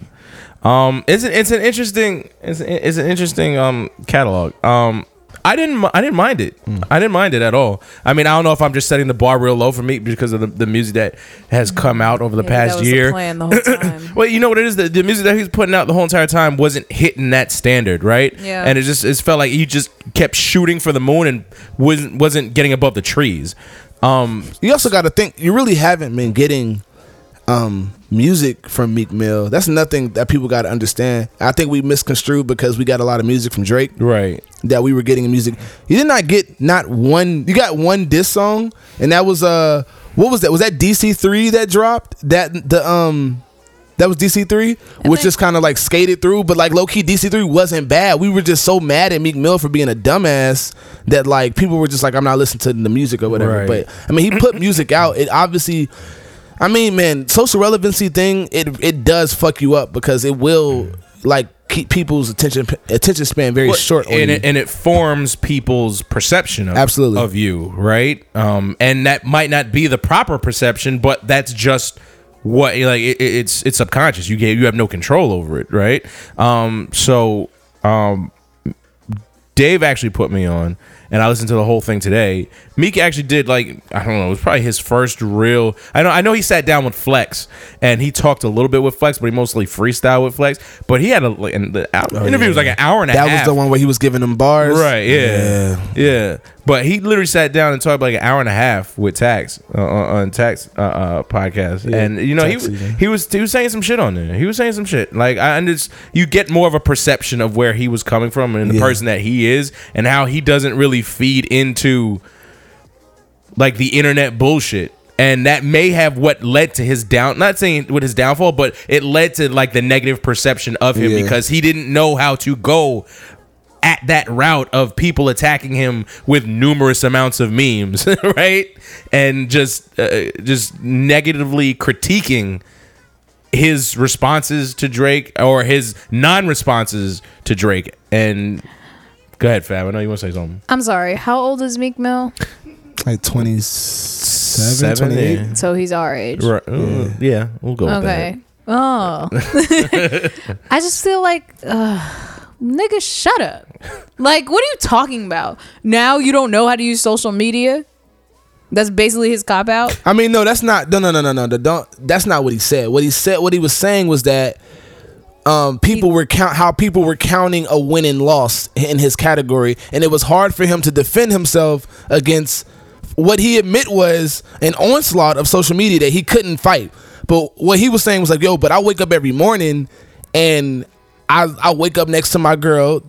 Um, it's an it's an interesting it's, an- it's an interesting um catalog. Um, I didn't I didn't mind it. I didn't mind it at all. I mean, I don't know if I'm just setting the bar real low for me because of the, the music that has come out over the Maybe past that was year. The plan the whole time. Well, you know what it is. The, the music that he's putting out the whole entire time wasn't hitting that standard, right? Yeah. And it just it felt like he just kept shooting for the moon and wasn't wasn't getting above the trees. Um, You also got to think you really haven't been getting um music from Meek Mill. That's nothing that people got to understand. I think we misconstrued because we got a lot of music from Drake right. that we were getting music. You did not get not one. You got one diss song, and that was uh, what was that? Was that DC three that dropped? That the um. That was DC three, which then- just kind of like skated through, but like low key DC three wasn't bad. We were just so mad at Meek Mill for being a dumbass that like people were just like, I'm not listening to the music or whatever. Right. But I mean, he put music out. It obviously, I mean, man, social relevancy thing it it does fuck you up because it will like keep people's attention attention span very Well, short. And it, and it forms people's perception of, Absolutely. of you right um and that might not be the proper perception but that's just what like it- it's it's subconscious you get you have no control over it right um so um Dave actually put me on, and I listened to the whole thing today. Meek actually did like I don't know, it was probably his first real. I know I know he sat down with Flex, and he talked a little bit with Flex, but he mostly freestyle with Flex. But he had a like, and the hour, interview was like an hour and a Oh, that half. was the one where he was giving them bars, Right. Yeah. yeah. But he literally sat down and talked like an hour and a half with Tax uh, on on Tax uh, uh, podcast, Yeah, and you know he was season. he was he was saying some shit on there. He was saying some shit. Like I just you get more of a perception of where he was coming from and the Yeah. person that he is, and how he doesn't really feed into like the internet bullshit. And that may have what led to his down. Not saying with his downfall, but it led to like the negative perception of him Yeah. because he didn't know how to go at that route of people attacking him with numerous amounts of memes, right? And just uh, just negatively critiquing his responses to Drake or his non-responses to Drake. And go ahead, Fab. I know you want to say something. I'm sorry. How old is Meek Mill? like 27, 28. yeah. So he's our age. Right. uh, yeah, we'll go with Okay. Oh. I just feel like, uh, nigga, shut up. Like, what are you talking about? Now you don't know how to use social media? That's basically his cop out. I mean, no, that's not. No, no, no, no, no. the- Don't. That's not what he said. What he said. What he was saying was that um, people were count how people were counting a win and loss in his category, and it was hard for him to defend himself against what he admit was an onslaught of social media that he couldn't fight. But what he was saying was like, "Yo, but I wake up every morning and." I, I wake up next to my girl,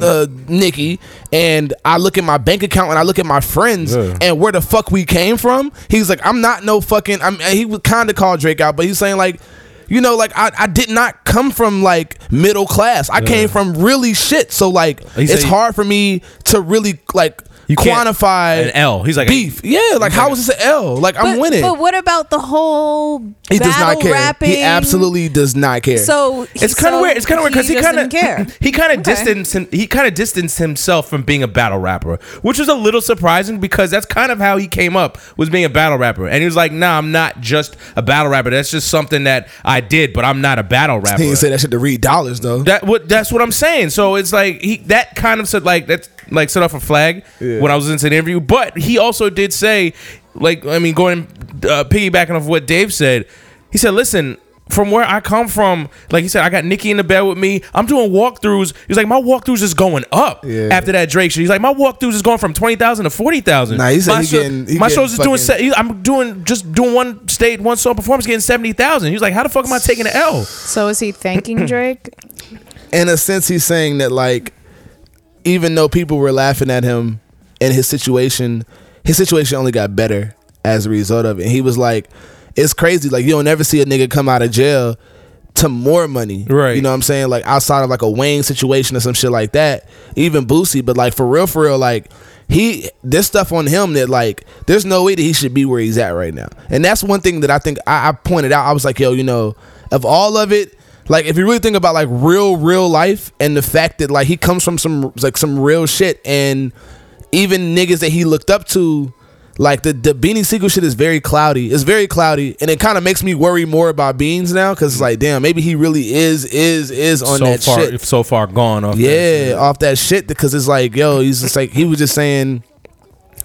uh, Nicki, and I look at my bank account and I look at my friends Yeah. and where the fuck we came from. He's like, I'm not no fucking. I'm. He would kind of call Drake out, but he's saying like, you know, like I, I did not come from like middle class. I came from really shit. So like, it's hard for me to really like You quantify An L. He's like beef. Yeah, like how is this an L? Like I'm but, winning. But what about the whole he does not battle care. rapping? He absolutely does not care. So It's kind of so weird. It's kind of weird because he, kind of he kind of Okay. distanced him, he kind of distanced himself from being a battle rapper, which was a little surprising because that's kind of how he came up was being a battle rapper, and he was like, "Nah, I'm not just a battle rapper. That's just something that I did, but I'm not a battle rapper." he didn't say that shit to read dollars though. That what that's what I'm saying. So it's like he that kind of said like that's like set off a flag when I was into the interview. But he also did say, like I mean, going uh, piggybacking off what Dave said, he said, "Listen." From where I come from, like he said, I got Nicki in the bed with me. I'm doing walkthroughs. He's like, my walkthroughs is going up Yeah. after that Drake shit. He's like, my walkthroughs is going from twenty thousand to forty thousand. Nah, he said my he show- getting- he my shows is doing. Se- I'm doing just doing one state, one song performance, getting seventy thousand. He's like, how the fuck am I taking an L? So is he thanking Drake? in a sense he's saying that like even though people were laughing at him and his situation his situation only got better as a result of it. And he was like, it's crazy. Like you don't ever see a nigga come out of jail to more money. Right. You know what I'm saying? Like outside of like a Wayne situation or some shit like that. Even Boosie, but like for real, for real, like he this stuff on him that like there's no way that he should be where he's at right now. And that's one thing that I think I, I pointed out. I was like, yo, you know, of all of it, like if you really think about like real, real life and the fact that like he comes from some like some real shit and even niggas that he looked up to like the the Beanie Sigel shit is very cloudy. It's very cloudy, and it kind of makes me worry more about Beans now because it's like, damn, maybe he really is is is on so that far, shit. so far gone off. Yeah, shit. off that shit because it's like, yo, he's just like he was just saying,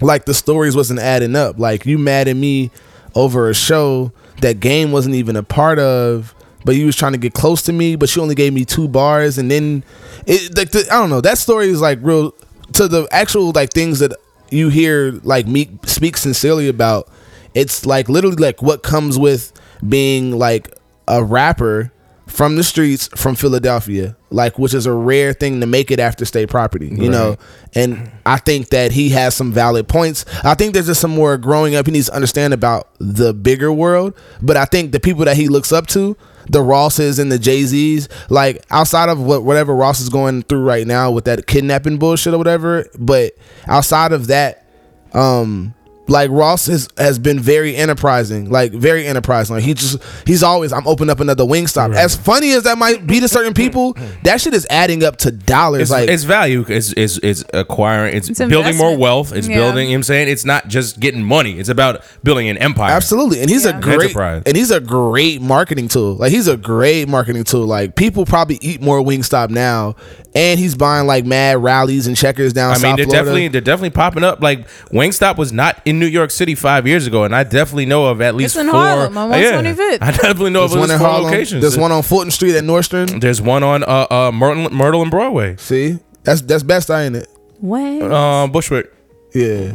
like the stories wasn't adding up. Like you mad at me over a show that game wasn't even a part of, but you was trying to get close to me, but she only gave me two bars, and then it like the, I don't know. That story is like real to the actual like things that you hear like Meek speak sincerely about. It's like literally like what comes with being like a rapper from the streets from Philadelphia, like which is a rare thing to make it after state property, you know. And I think that he has some valid points. I think there's just some more growing up he needs to understand about the bigger world. But I think the people that he looks up to, the Rosses and the Jay Z's, like outside of what whatever Ross is going through right now with that kidnapping bullshit or whatever, but outside of that, um like Ross has, has been very enterprising, like very enterprising. Like he just he's always I'm opening up another Wingstop. As funny as that might be to certain people, that shit is adding up to dollars. It's, like it's value. It's, it's it's acquiring. It's, It's building more wealth. It's Yeah. building. You know what I'm saying it's not just getting money. It's about building an empire. Absolutely, and he's Yeah. a great Enterprise. and he's a great marketing tool. Like he's a great marketing tool. Like people probably eat more Wingstop now, and he's buying like mad rallies and checkers down. I mean, South they're Florida. definitely they're dedefinitely popping up. Like Wingstop was not in New York City five years ago, and I definitely know of at least in four. Harlem on Yeah. 125th. I definitely know There's of at one least in four Harlem. locations. There's one on Fulton Street at Nordstrom. There's one on uh, uh Myrtle, Myrtle and Broadway. See, that's that's best I ain't it. What? Um, Bushwick, Yeah,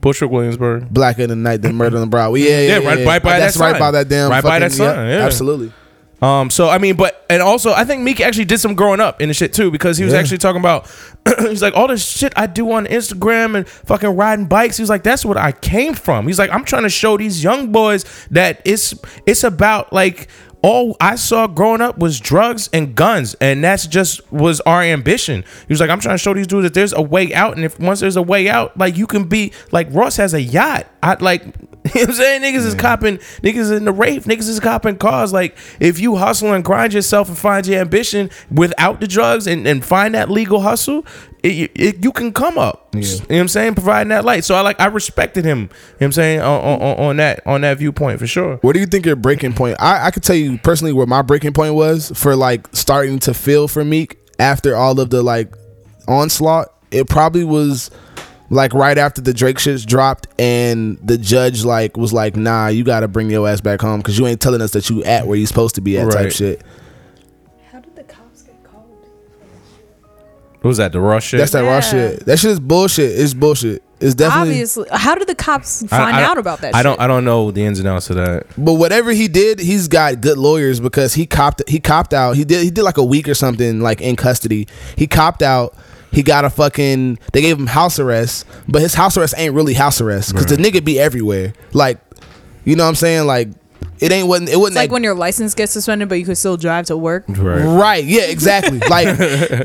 Bushwick, Williamsburg. blacker than night than murder than Broadway. Yeah, yeah, Yeah, right- yeah. right by That's that right sign. by that damn. Right by that sign, yeah. absolutely. Um, so I mean, but and also I think Meek actually did some growing up in the shit too because he was Yeah. actually talking about he's like all this shit I do on Instagram and fucking riding bikes. He's like that's what I came from. He's like I'm trying to show these young boys that it's it's about like all I saw growing up was drugs and guns, and that's just was our ambition. He was like, I'm trying to show these dudes that there's a way out, and if once there's a way out, like you can be like Ross has a yacht. I like you know what I'm saying niggas is copping niggas in the rape, niggas is copping cars. Like if you hustle and grind yourself and find your ambition without the drugs and, and find that legal hustle, it, it, you can come up. You know what I'm saying? Providing that light. So I like I respected him, you know what I'm saying, on, on, on- on that on that viewpoint for sure. What do you think your breaking point? I, I could tell you personally where my breaking point was for like starting to feel for Meek after all of the like onslaught. It probably was like right after the Drake shits dropped and the judge like was like, nah, you gotta bring your ass back home because you ain't telling us that you at where you supposed to be at type shit. How did the cops get called? What was that? The Rush shit? That's that raw Yeah. shit. That shit is bullshit. It's bullshit. It's definitely Obviously, how did the cops find I- out about that? I don't. I don't know the ins and outs of that. But whatever he did, he's got good lawyers because he copped he copped out. He did he did like a week or something like in custody. He copped out. He got a fucking they gave him house arrest, but his house arrest ain't really house arrest because the nigga be everywhere. Like, you know what I'm saying? Like, it ain't wasn't it wasn't It's like that- when your license gets suspended, but you could still drive to work. Right. Right. Yeah. Exactly. Like,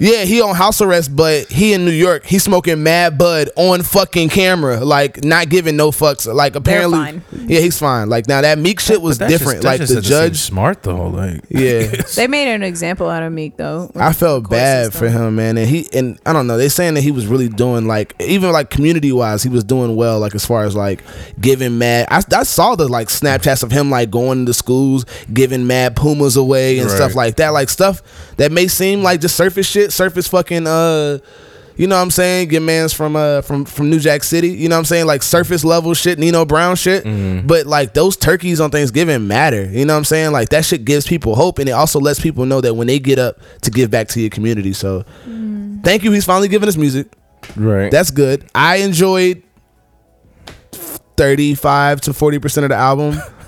yeah, he on house arrest, but he in New York. He smoking mad bud on fucking camera, like not giving no fucks. Like apparently, fine. yeah, he's fine. Like now that Meek shit was But that just- different. like the judge. smart though. Like Yeah. They made an example out of Meek though. I felt bad for him, man. And he and I don't know. They saying that he was really doing like even like community wise, he was doing well. Like as far as like giving mad. I, I saw the like Snapchats of him like going to schools, giving mad pumas away and Right. stuff like that. Like stuff that may seem like just surface shit, surface fucking uh. You know what I'm saying? Get man's from uh from from New Jack City. You know what I'm saying? Like surface level shit, Nino Brown shit. But like those turkeys on Thanksgiving matter. You know what I'm saying? Like that shit gives people hope and it also lets people know that when they get up to give back to your community. So thank you. He's finally giving us music. right. That's good. I enjoyed 35 to 40% of the album.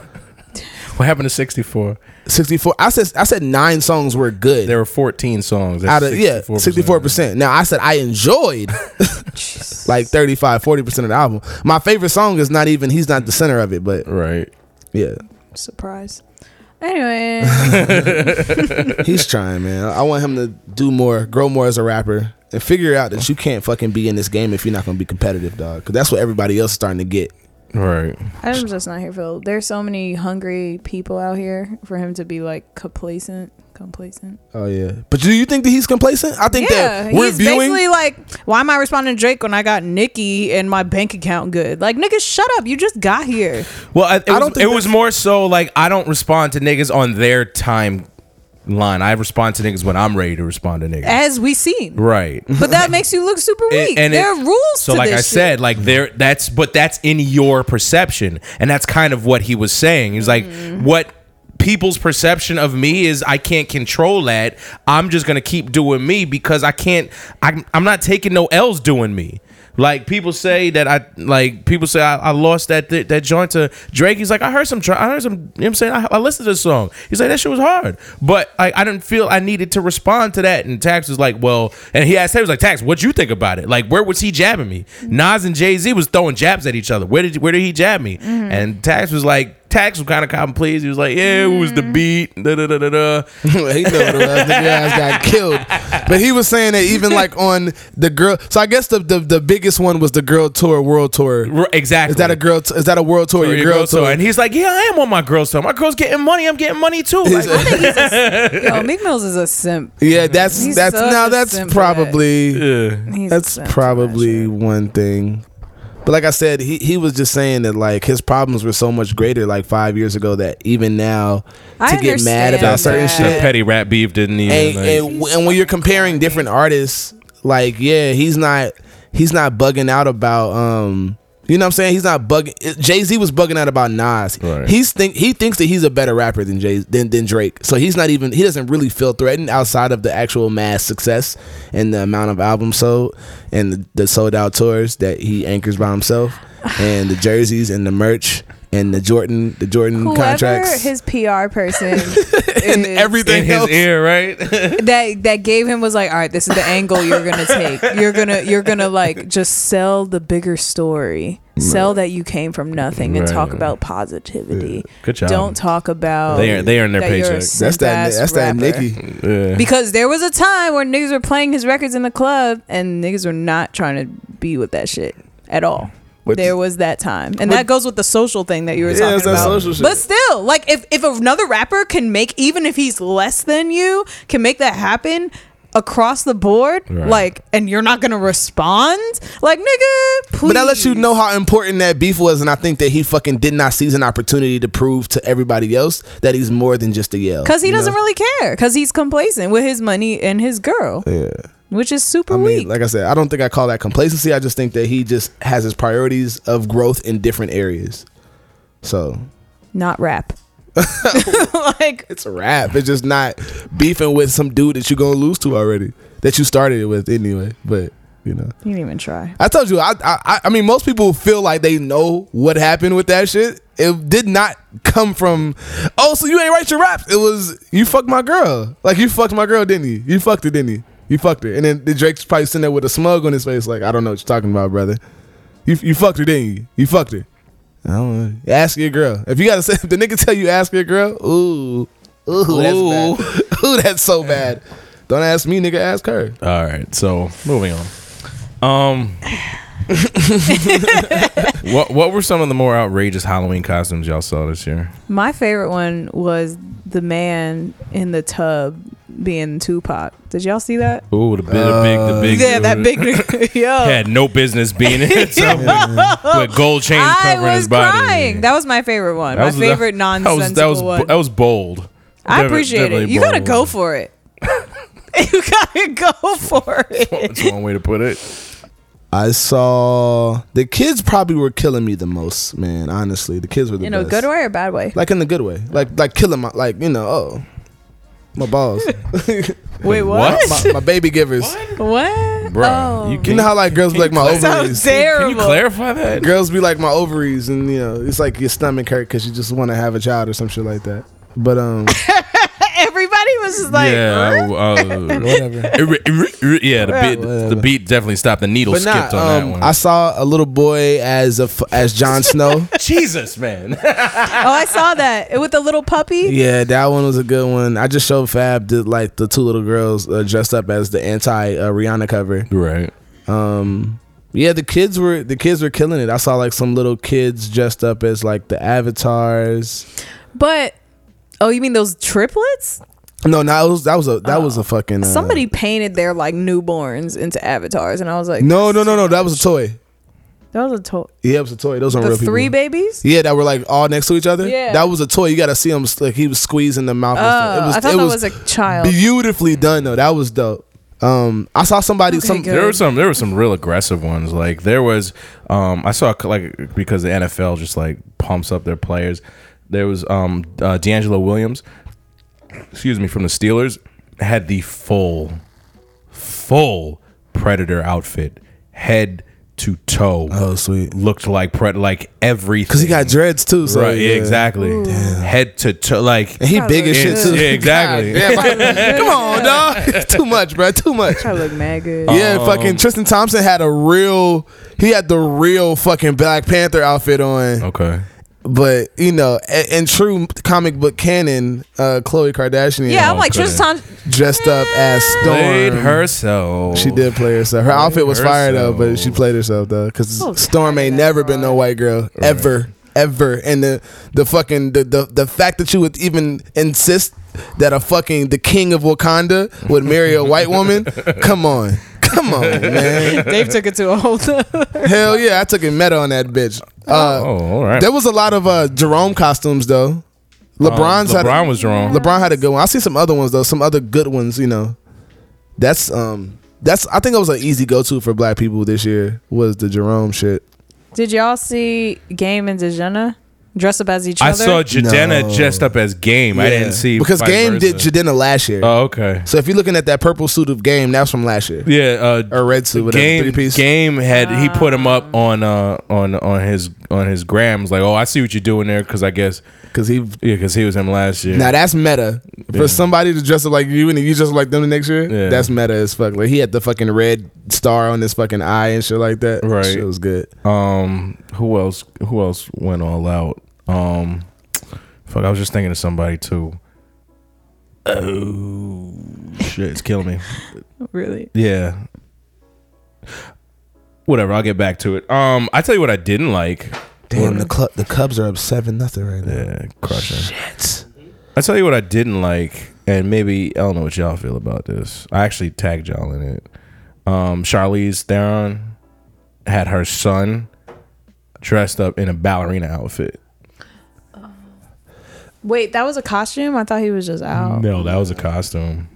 What happened to 64? 64. I said I said nine songs were good. There were 14 songs. out of yeah, 64%. Now I said I enjoyed like 35, 40% of the album. My favorite song is not even he's not the center of it, but Right. yeah. Surprise. Anyway, He's trying, man. I want him to do more, grow more as a rapper, and figure out that you can't fucking be in this game if you're not gonna be competitive, dog. Because that's what everybody else is starting to get. Right. I'm just not here for. There's so many hungry people out here for him to be like complacent. Complacent. Oh yeah, but do you think that he's complacent? I think Yeah, that we're he's viewing. basically like, why am I responding to Drake when I got Nicki and my bank account good? Like, niggas, shut up. You just got here. Well, I, it, I was, don't think it was more so like I don't respond to niggas on their time line. I respond to niggas when I'm ready to respond to niggas. As we seen. right. But that makes you look super weak. and it- there are rules So like I shit. said, like there that's but that's in your perception. And that's kind of what he was saying. He was like Mm-hmm. what people's perception of me is I can't control that. I'm just going to keep doing me because I can't I'm I'm not taking no L's doing me. Like people say that I like people say I, I lost that that, that joint to Drake. He's like I heard some tr- I heard some. You know what I'm saying I, I listened to the song. He's like that shit was hard, but I, I didn't feel I needed to respond to that. And Tax was like, well, and he asked him he was like Tax, what you think about it? Like where was he jabbing me? Mm-hmm. Nas and Jay Z was throwing jabs at each other. Where did where did he jab me? Mm-hmm. And Tax was like. Tax was kind of cotton pleased. He was like, "Yeah, it was the mm. beat." Da, da, da, da, da. he know what it was. Nigga ass got killed. But he was saying that even like on the girl. So I guess the the, the biggest one was the girl tour, world tour. Exactly. Is that a girl? T- is that a world tour? Or Your, your girl, girl tour? tour. And he's like, "Yeah, I am on my girl tour. My girl's getting money. I'm getting money too." Like, Yo, Meek Mill's is a simp. yeah, that's He's that's now that's simp that. probably yeah. That's simp for that probably one thing. But like I said, he he was just saying that like his problems were so much greater like five years ago that even now I to get mad understand about certain shit The petty rap beef didn't even. and, like- and, and when you're comparing different artists, like yeah, he's not he's not bugging out about um you know what I'm saying? He's not bugging. Jay Z was bugging out about Nas. Right. He's think he thinks that he's a better rapper than Jay than, than Drake. So he's not even he doesn't really feel threatened outside of the actual mass success and the amount of albums sold and the, the sold out tours that he anchors by himself and the jerseys and the merch and the Jordan the Jordan Whoever contracts his PR person and is- everything in his else. ear, right? that that gave him was like, all right, this is the angle you're gonna take. You're gonna you're gonna like just sell the bigger story. Sell that you came from nothing and Right. talk about positivity. Good job. Don't talk about They earn- they earn their that paycheck. that's that simp-ass that's that rapper. Nicki. yeah. Because there was a time where niggas were playing his records in the club and niggas were not trying to be with that shit at all. There was that time, and that goes with the social thing that you were Yeah, talking it's that about. social shit. But still, like if if another rapper can make, even if he's less than you, can make that happen across the board, Right. like, and you're not gonna respond, like nigga, please. But that lets you know how important that beef was, and I think that he fucking did not seize an opportunity to prove to everybody else that he's more than just a yell. because he you doesn't know? really care, because he's complacent with his money and his girl, Yeah. Which is super I mean, weak. like I said, I don't think I call that complacency. I just think that he just has his priorities of growth in different areas. So not rap. like it's a rap. It's just not beefing with some dude that you're gonna lose to already. That you started it with anyway. But you know. you didn't even try. I told you, I, I, I mean, most people feel like they know what happened with that shit. It did not come from, oh, so you ain't write your raps. It was you fucked my girl. Like you fucked my girl, didn't you? You fucked it, didn't you? You fucked her, and then the Drake's probably sitting there with a smug on his face, like I don't know what you're talking about, brother. You you fucked her, didn't you? You fucked her. I don't know. Ask your girl. If you gotta say, if the nigga tell you ask your girl, ooh, ooh, that's bad. ooh, that's so bad. Don't ask me, nigga. Ask her. All right, so moving on. Um, what what were some of the more outrageous Halloween costumes y'all saw this year? My favorite one was the man in the tub being Tupac. Did y'all see that? Ooh, the big, the big, the big. yeah, that big. Yo. had no business being in it with gold chains I covering was his body. crying. That was my favorite one. That my was- favorite that was nonsensical that was one. that was bold. I appreciate it. You gotta go for it. you gotta go for it. That's one way to put it. I saw the kids probably were killing me the most, man. Honestly, the kids were the In a good way or bad way? like in the good way, like like killing my like you know oh My balls. Wait, what? my, my baby givers. What? Bro, oh. you You know how like girls be like my Sounds ovaries. terrible. Can you clarify that? Girls be like my ovaries, and you know it's like your stomach hurt because you just want to have a child or some shit like that. But um, Everybody was just like, yeah, what? uh, whatever. yeah. The beat, the beat definitely stopped. The needle But skipped nah, on that um, one. I saw a little boy as a f- as Jon Snow. Jesus, man. oh, I saw that with the little puppy. yeah, that one was a good one. I just showed Fab did like the two little girls uh, dressed up as the anti uh, Rihanna cover. right. Um, yeah, the kids were the kids were killing it. I saw like some little kids dressed up as like the avatars. But oh, you mean those triplets? No, no, that was that was a that was a fucking uh, Somebody painted their like newborns into avatars, and I was like, No, no, no, no. That was a toy. that was a toy. Yeah, it was a toy. Those aren't the real people. three babies. Yeah, that were like all next to each other. Yeah. that was a toy. You got to see him like he was squeezing the mouth. and Oh, stuff. I thought that was, a child. beautifully done though. That was dope. Um, I saw somebody. Okay, some good. There were some. There were some real aggressive ones. Like there was. Um, I saw like because the NFL just like pumps up their players. There was um uh, DeAngelo Williams. Excuse me, from the Steelers had the full, full Predator outfit, head to toe. Oh, sweet. Looked like pred like everything Because he got dreads too. So right. yeah. exactly. Head to toe, like And he big as shit too. yeah, exactly. God damn, come on, dog. too much, bro. Too much. I look mad good. Yeah, Um, fucking Tristan Thompson had a real. He had the real fucking Black Panther outfit on. okay. But you know, in, in true comic book canon, uh, Khloe Kardashian Yeah, I'm like couldn't. Tristan. dressed up as Storm. Played herself. She did play herself. Her outfit was fire though, but she played herself though, because Oh, Storm ain't God, never been no white girl ever, ever. And the the fucking the, the the fact that you would even insist that a fucking the king of Wakanda would marry a white woman, come on, come on, man. Dave took it to a whole. Hell yeah, I took it meta on that bitch. Uh, Oh, all right. There was a lot of uh, Jerome costumes though. LeBron's had a, LeBron was wrong. LeBron had a good one. I see some other ones though. Some other good ones. You know, that's um that's I think it was an easy go to for black people this year was the Jerome shit. Did y'all see Game and Dejana dress up as each other. I other? saw Jadena No. dressed up as Game. I didn't see because vice Game did versa. Jadena last year. Oh, okay. so if you're looking at that purple suit of Game, that's from last year. Yeah, uh, Or red suit, whatever, Game three piece. Game had he put him up on uh on on his on his grams like oh I see what you're doing there because I guess Because he yeah because he was him last year. now that's meta for somebody to dress up like you and you dress up like them the next year. Yeah. That's meta as fuck. Like he had the fucking red star on his fucking eye and shit like that. Right. shit was good. Um, who else? Who else went all out? Um, fuck, I was just thinking of somebody too. Oh shit, it's killing me. really? Yeah. Whatever, I'll get back to it. Um, I tell you what I didn't like. Damn, the club, the Cubs are up seven nothing right now. Yeah, crushing. Shit. I tell you what I didn't like, and maybe I don't know what y'all feel about this. I actually tagged y'all in it. Um, Charlize Theron had her son dressed up in a ballerina outfit. Wait, that was a costume. I thought he was just out. No, that was a costume.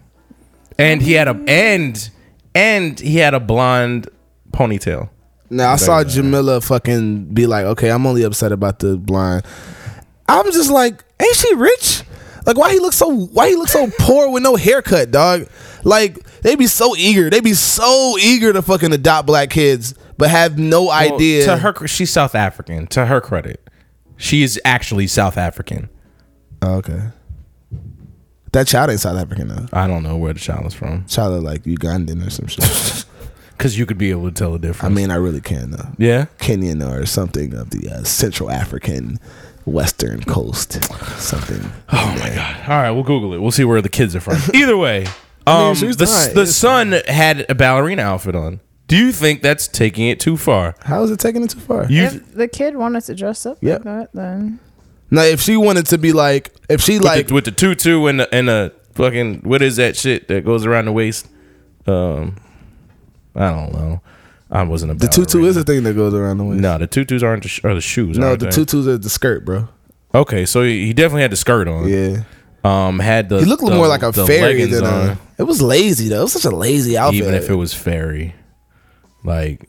And he had a and and he had a blonde ponytail. Now I saw Jamila fucking be like, okay, I'm only upset about the blind. I'm just like, ain't she rich? Like why he look so why he look so poor with no haircut, dog? Like they be so eager, they be so eager to fucking adopt black kids, but have no Well, idea. to her, she's South African. To her credit, she is actually South African. Oh, okay. That child ain't South African though. I don't know where the child is from Child is like Ugandan or some shit. because you could be able to tell the difference. I difference. mean, I really can though. yeah. Kenyan or something of the uh, Central African Western Coast, something. Oh my god! All right, we'll Google it. We'll see where the kids are from. Either way, mean, um, she's the fine. the It's son had a ballerina outfit on. Do you think that's taking it too far? How is it taking it too far? You If the kid wanted to dress up Yep. like that, then Now, if she wanted to be like, if she with, like, the, with the tutu and the, and the fucking what is that shit that goes around the waist? Um, I don't know. I wasn't a the tutu is a thing that goes around the waist. no. The tutus aren't the sh- are the shoes. no, the they? tutus are the skirt, bro. Okay, so he definitely had the skirt on. Yeah, Um, had the he looked the- more like a fairy than on. a. It was lazy though. It was such a lazy outfit. even if it was fairy. Like,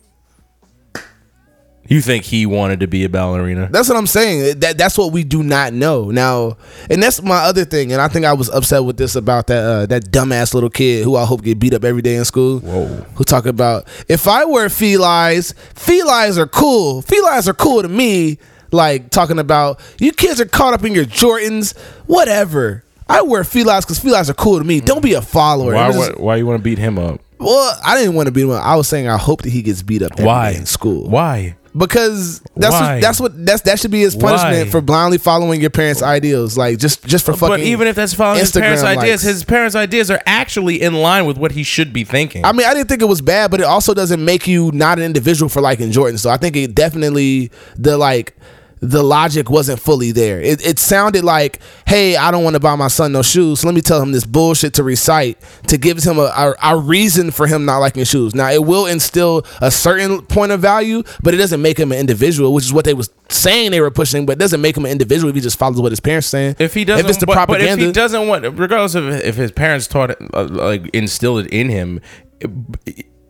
You think he wanted to be a ballerina? That's what I'm saying. That that's what we do not know now, and that's my other thing. And I think I was upset with this about that uh, that dumbass little kid who I hope get beat up every day in school. Whoa. Who talk about if I wear Filas, Filas are cool. Filas are cool to me. Like talking about you kids are caught up in your Jordans, whatever. I wear Filas because Filas are cool to me. Don't be a follower. Why? Was- Why, why you want to beat him up? well, I didn't want to beat him. up. I was saying I hope that he gets beat up every Why day in school Why? Because that's what that's what that's that should be his punishment Why? for blindly following your parents' ideals, like just just for fucking. But even if that's following his Instagram parents' ideas, his parents' ideas are actually in line with what he should be thinking. I mean, I didn't think it was bad, but it also doesn't make you not an individual for liking Jordan. So I think it definitely the like the logic wasn't fully there. It, it sounded like, hey, I don't want to buy my son no shoes. So let me tell him this bullshit to recite to give him a, a, a reason for him not liking shoes. Now it will instill a certain point of value, but it doesn't make him an individual, which is what they was saying they were pushing. But it doesn't make him an individual if he just follows what his parents saying. if he doesn't, if it's the but, propaganda, but if he doesn't want, regardless of if his parents taught it, uh, like instilled it in him,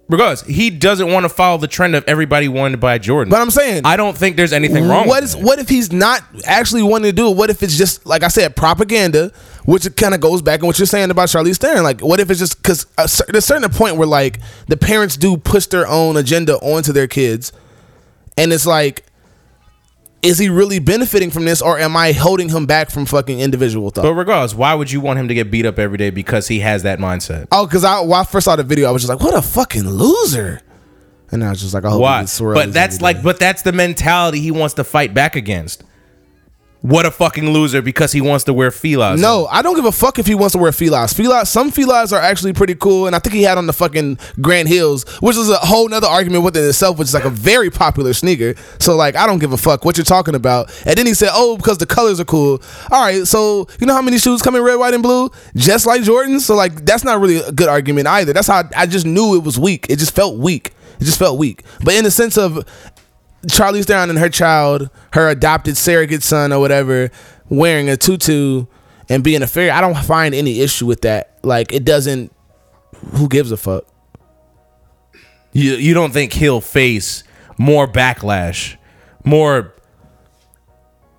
regardless, he doesn't want to follow the trend of everybody wanting to buy Jordan. But I'm saying, I don't think there's anything wrong. What with is it. what if he's not actually wanting to do it? What if it's just like I said, propaganda, which kind of goes back on what you're saying about Charlize Theron. Like, what if it's just because there's a certain point where like the parents do push their own agenda onto their kids, and it's like, is he really benefiting from this, or am I holding him back from fucking individual thought? But regardless, why would you want him to get beat up every day because he has that mindset? oh, because I when I first saw the video, I was just like, what a fucking loser. And I was just like, I hope he Why? gets swirls But that's like, but that's the mentality he wants to fight back against. What a fucking loser because he wants to wear filas. No, I don't give a fuck if he wants to wear Filas. Filas, some Filas are actually pretty cool, and I think he had on the fucking Grant Hills, which is a whole nother argument within itself, which is like a very popular sneaker. So like, I don't give a fuck what you're talking about. And then he said, "Oh, because the colors are cool." All right, so you know how many shoes come in red, white, and blue, just like Jordans. So like, that's not really a good argument either. That's how I just knew it was weak. It just felt weak. It just felt weak. But in the sense of Charlize Theron and her child, her adopted surrogate son or whatever, wearing a tutu and being a fairy, I don't find any issue with that. Like it doesn't. Who gives a fuck? You you don't think he'll face more backlash, more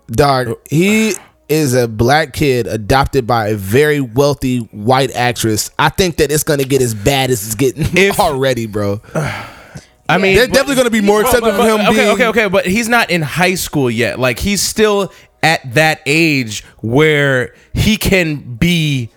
Dog, he is a black kid adopted by a very wealthy white actress. I think that it's gonna get as bad as it's getting If- already, bro. I mean, They're but- definitely gonna be more accepting of him okay, being. okay, okay, but he's not in high school yet. Like he's still at that age where he can be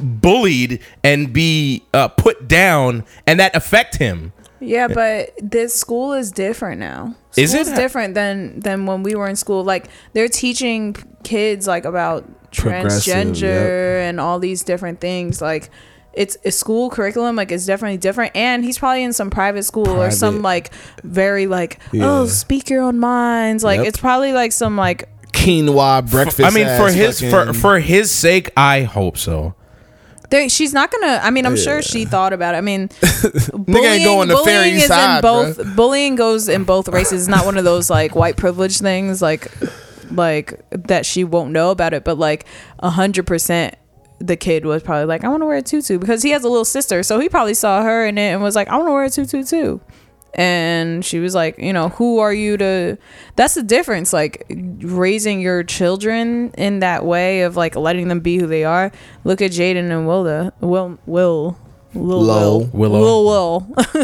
bullied and be uh, put down, and that affect him. Yeah, but this school is different now. Is School's it? different than than when we were in school? Like they're teaching kids like about Progressive, transgender and all these different things. Like it's a school curriculum. Like it's definitely different. And he's probably in some private school or some like very like Yeah. oh speak your own minds. Like Yep. it's probably like some like Quinoa breakfast. I mean, for his for fucking- for his sake, I hope so. They, she's not gonna. I mean, I'm sure she thought about it. I mean, ain't going bullying fairy is side, in both. Bullying goes in both races. It's not one of those like white privilege things, like like that she won't know about it. But like a hundred percent, the kid was probably like, I want to wear a tutu because he has a little sister, so he probably saw her in it and was like, I want to wear a tutu too. And she was like, you know, who are you to? That's the difference. Like raising your children in that way of like letting them be who they are. Look at Jaden and Willow. Will Will Lil Low. Will Willow. Lil Will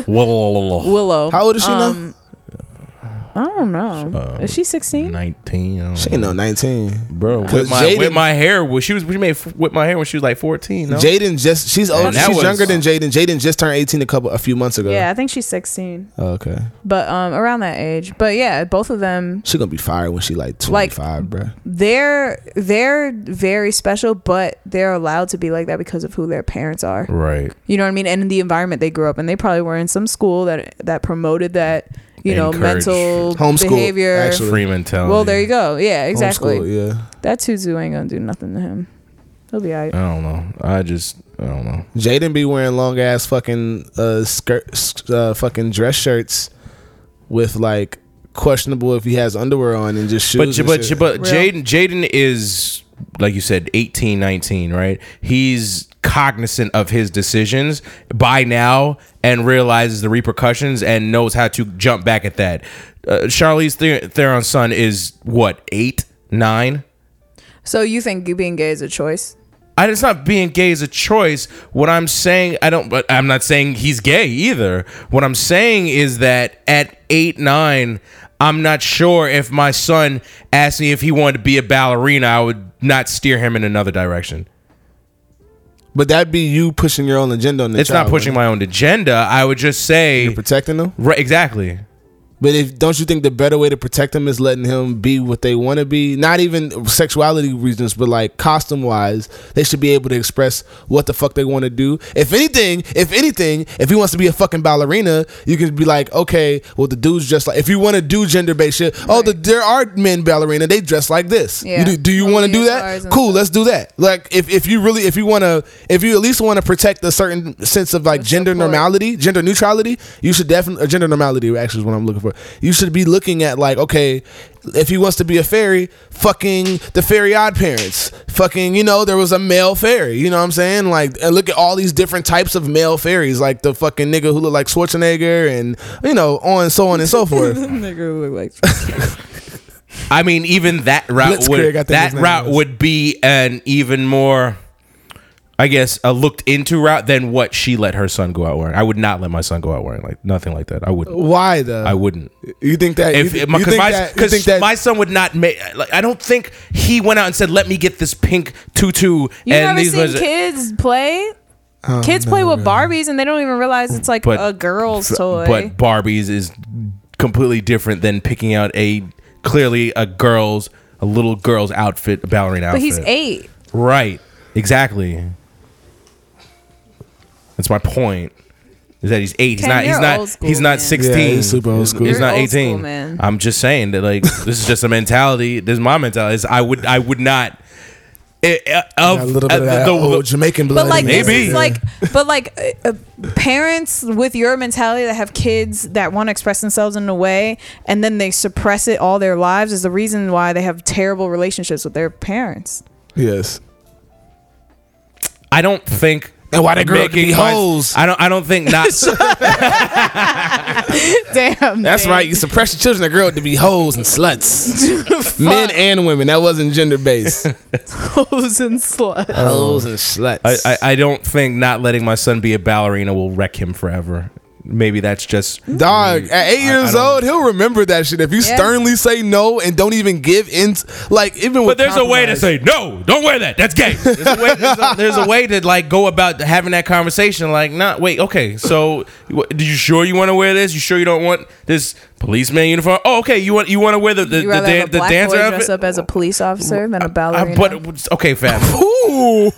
Whoa, Willow. How old is she now? Um, I don't know. is she 16? nineteen. She ain't no nineteen. bro. With 'Cause my, Jaden- with my hair, well, she was she made with my hair when she was like fourteen. No? Jaden just she's old. that She's was- younger than Jaden. Jaden just turned eighteen a couple a few months ago. Yeah, I think she's 16. Oh, okay. But um around that age. But yeah, both of them She gonna be fired when she like twenty Like- five, bruh. they're they're very special, but they're allowed to be like that because of who their parents are. right. You know what I mean? And in the environment they grew up in. They probably were in some school that that promoted that, you know, Encouraged. mental Homeschool, behavior. actually. Free mentality. Well, there you go. Yeah, exactly. Homeschool, yeah. That tutu ain't gonna do nothing to him. He'll be alright. I don't know. I just I don't know. Jaden be wearing long ass fucking uh skirt, uh, fucking dress shirts with like questionable if he has underwear on and just But shoes. J- and but shit. J- but Jaden Jaden is like you said 18 19 right he's cognizant of his decisions by now and realizes the repercussions and knows how to jump back at that uh, Charlize Ther- Theron's son is what eight, nine. So you think being gay is a choice? I, it's not being gay is a choice. What I'm saying, I don't, but I'm not saying he's gay either. What I'm saying is that at eight, nine, I'm not sure if my son asked me if he wanted to be a ballerina, I would not steer him in another direction. But that'd be you pushing your own agenda on the It's not pushing right? my own agenda. I would just say, You're protecting them. right, exactly. But if don't you think the better way to protect them is letting him be what they want to be? Not even sexuality reasons, but like costume wise, they should be able to express what the fuck they want to do. If anything, if anything, if he wants to be a fucking ballerina, you can be like, okay, well the dude's just like. If you want to do gender based shit, oh, the, there are men ballerina, they dress like this. Yeah. You do, do you want to do that? Cool, let's do that. Like if if you really if you want to if you at least want to protect a certain sense of like gender support. normality, gender neutrality, you should definitely uh, gender normality actually is what I'm looking for. You should be looking at like okay, if he wants to be a fairy, fucking the fairy odd parents, fucking you know there was a male fairy. You know what I'm saying? Like and look at all these different types of male fairies, like the fucking nigga who look like Schwarzenegger and you know on and so on and so forth. Nigga look like I mean, even that route Blitzkrieg, would that route was. would be an even more, I guess, a looked into route than what she let her son go out wearing. I would not let my son go out wearing like nothing like that. I wouldn't. Why though? I wouldn't. You think that? If you, if my, you think my, that? You 'cause think that? my son would not make. Like, I don't think he went out and said, "Let me get this pink tutu." You and never these seen was- kids play? Oh, kids play with Barbies and they don't even realize it's like But- a girl's toy. But Barbies is completely different than picking out a clearly a girl's a little girl's outfit, a ballerina But he's eight. Right. Exactly. That's my point. Is that he's eight. He's Ken, not. He's you're not. old school, he's not sixteen. Yeah, he's super old school. He's You're not old school, eighteen. man. I'm just saying that like this is just a mentality. This is my mentality. Is I would. I would not. eh, eh, of a little bit uh, of that the- old Jamaican blood. But like in this Maybe. is like, but like uh, uh, parents with your mentality that have kids that want to express themselves in a way, and then they suppress it all their lives is the reason why they have terrible relationships with their parents. yes. I don't think. And why they grow up to making be hoes. I don't. I don't think not. Damn, That's man. right. You suppress your children to grow up to be hoes and sluts. Men and women. That wasn't gender based. Hoes and sluts. hoes and sluts. I, I, I don't think not letting my son be a ballerina will wreck him forever. Maybe that's just Dog, at eight I- I years old, he'll remember that shit. If you Yeah. sternly say no and don't even give in, like even with But there's a way to say no. Don't wear that. That's gay. There's a way, there's a, there's a way to like go about having that conversation. Like, nah, wait, okay. So, what, did you sure you want to wear this? You sure you don't want this policeman uniform? Oh, okay. You want you want to wear the the, You the, rather dan- have a the black dancer boy dress up as a police officer than a Uh, ballerina. but okay, fam. Ooh,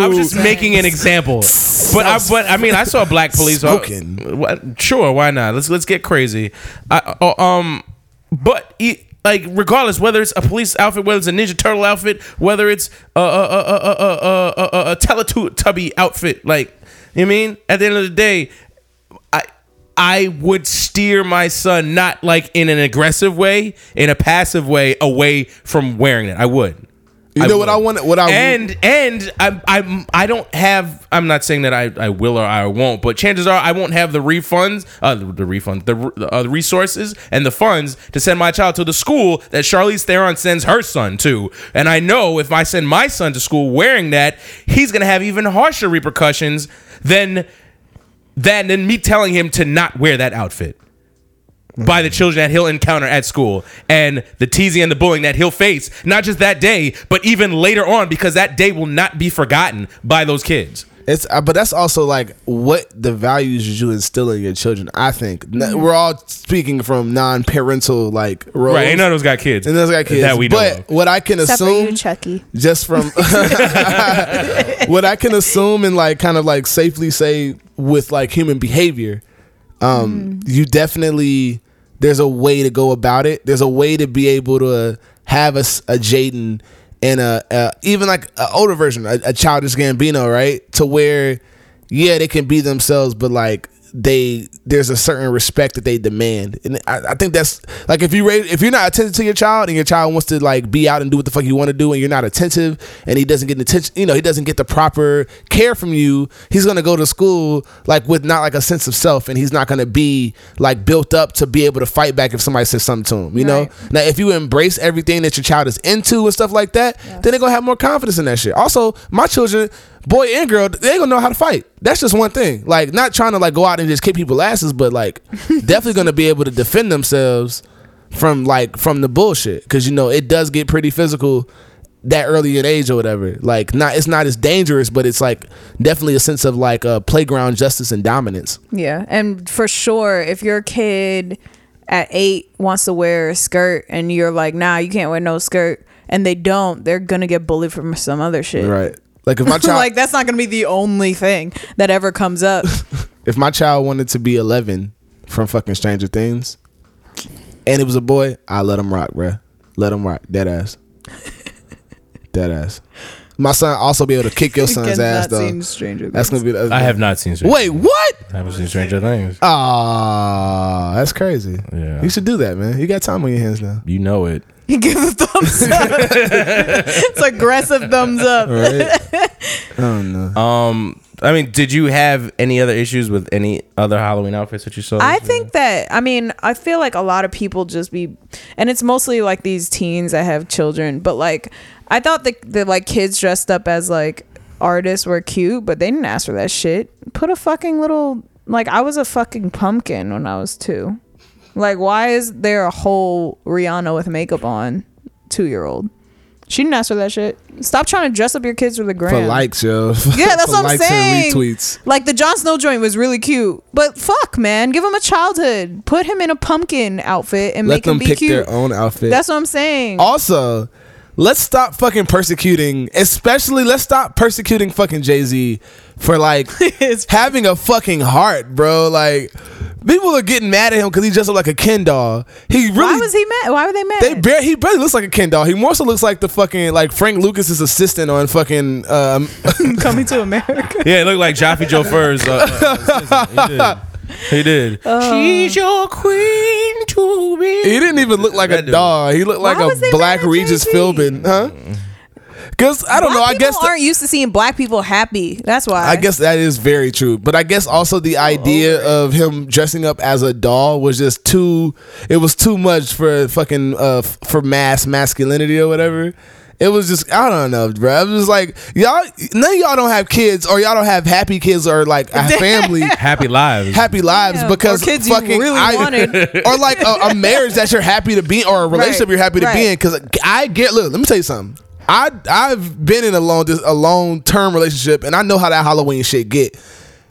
I was just making an example. But I, but I mean, I saw a black police. Smoking. What- Sure, why not? Let's let's get crazy. I, oh, um, but e- like regardless, whether it's a police outfit, whether it's a Ninja Turtle outfit, whether it's a a a a a a, a, a, a Teletubby outfit, like you know I mean, at the end of the day, I I would steer my son not like in an aggressive way, in a passive way, away from wearing it. I would. You know what I want? What I and and I'm I'm I don't have I'm not saying that I, I will or I won't, but chances are I won't have the refunds, uh, the, the refund, the uh, the resources and the funds to send my child to the school that Charlize Theron sends her son to. And I know if I send my son to school wearing that, he's gonna have even harsher repercussions than than than me telling him to not wear that outfit by the children that he'll encounter at school and the teasing and the bullying that he'll face. Not just that day but even later on because that day will not be forgotten by those kids It's uh, but that's also like what the values you instill in your children. I think N- we're all speaking from non-parental like roles. right ain't none of us got kids and those got kids. that we know but of. what I can Except for assume, you, Chucky. just from what I can assume and like kind of like safely say with like human behavior, um, you definitely there's a way to go about it. There's a way to be able to have a, a Jaden and a, a even like an older version, a, a childish Gambino, right? To where, yeah, they can be themselves, but like they there's a certain respect that they demand, and I, I think that's like if you raise, if you're not attentive to your child and your child wants to like be out and do what the fuck you want to do, and you're not attentive, and he doesn't get the attention, you know, he doesn't get the proper care from you, he's gonna go to school like with not like a sense of self, and he's not gonna be like built up to be able to fight back if somebody says something to him, you know. Now, if you embrace everything that your child is into and stuff like that, then they're gonna have more confidence in that shit. Also, my children, boy and girl, they ain't gonna know how to fight. That's just one thing. Like, not trying to like go out and just kick people asses, but like definitely gonna be able to defend themselves from like from the bullshit. Cause you know it does get pretty physical that early in age or whatever. Like, not it's not as dangerous, but it's like definitely a sense of like uh, playground justice and dominance. Yeah, and for sure, if your kid at eight wants to wear a skirt and you're like, nah, you can't wear no skirt, and they don't, they're gonna get bullied from some other shit. Right. Like if my child like that's not gonna be the only thing that ever comes up. if my child wanted to be 11 from fucking Stranger Things and it was a boy, I let him rock, bruh. Let him rock. Dead ass. Dead ass. My son also be able to kick your son's ass though. seen Stranger That's gonna be. The, I have not seen. Stranger Wait, what? I haven't seen Stranger Things. Ah, that's crazy. Yeah. You should do that, man. You got time on your hands now. You know it. He gives a thumbs up. it's aggressive thumbs up. Right? oh no. Um, I mean, did you have any other issues with any other Halloween outfits that you saw? I this think that I mean I feel like a lot of people just be, and it's mostly like these teens that have children. But like I thought the the like kids dressed up as like artists were cute, but they didn't ask for that shit. Put a fucking little like I was a fucking pumpkin when I was two. Like why is there a whole Rihanna with makeup on two year old? She didn't ask for that shit. Stop trying to dress up your kids for the gram. For likes, yo. Yeah, that's what I'm saying. Retweets. Like the Jon Snow joint was really cute, but fuck, man, give him a childhood. Put him in a pumpkin outfit and Let make him them be pick cute. their own outfit. That's what I'm saying. Also, let's stop fucking persecuting, especially let's stop persecuting fucking Jay Z for like having a fucking heart, bro. Like people are getting mad at him because he just up like a Ken doll. He really Why was he mad? Why were they mad? They bare, he barely looks like a Ken doll. He more so looks like the fucking like Frank Lucas's assistant on fucking um coming to America. Yeah, it looked like Jaffe Joffer's. Uh, uh, he did. Uh. She's your queen to be. he didn't even look like a That dude. doll. He looked like Why a black Regis Philbin, huh? Cause I don't Black know. I guess the- aren't used to seeing black people happy. That's why. I guess that is very true. But I guess also the idea of him dressing up as a doll was just too it was too much for fucking uh for mass masculinity or whatever. It was just I don't know, bro. I was just like y'all none of y'all don't have kids or y'all don't have happy kids or like a family Happy lives. happy lives Yeah, because or kids you fucking really I, wanted. or like a, a marriage that you're happy to be or a relationship Right, you're happy to right. be in because I get look let me tell you something I I've been in a long a long term relationship and I know how that Halloween shit get.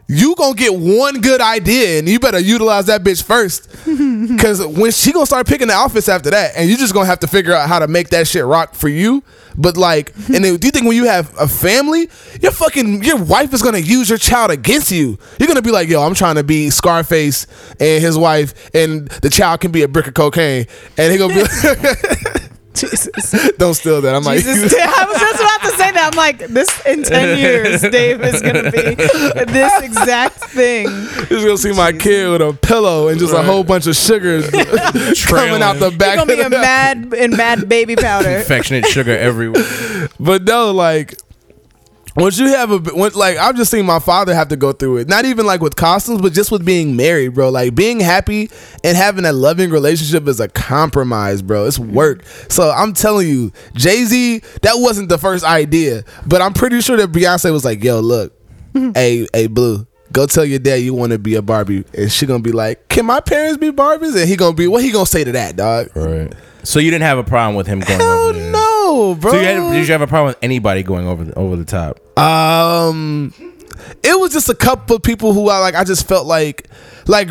You gonna get one good idea and you better utilize that bitch first. Because when she gonna start picking the outfits after that and you just gonna have to figure out how to make that shit rock for you. But like and then do you think when you have a family your fucking your wife is gonna use your child against you? You're gonna be like yo i'm trying to be scarface and his wife and the child can be a brick of cocaine. And he gonna be Jesus. don't steal that i'm like I was just about to say that. I'm like, this in 10 years, Dave is going to be this exact thing. He's gonna see my kid with a pillow and just a whole bunch of sugars coming out the You're back. going to be a mad and mad baby powder. Affectionate sugar everywhere. But no, like once you have a when, like I've just seen my father have to go through it. Not even like with costumes, but just with being married, bro. Like being happy and having a loving relationship is a compromise, bro. It's work. So I'm telling you, Jay Z, that wasn't the first idea, but I'm pretty sure that Beyonce was like, "Yo, look, hey, hey, Blue." Go tell your dad you want to be a Barbie, and she gonna be like, "Can my parents be Barbies?" And he gonna be, what he gonna say to that, dog? Right. So you didn't have a problem with him going Hell over there? No, bro. So you had, did you have a problem with anybody going over the, over the top? Um, it was just a couple of people who I like. I just felt like, like,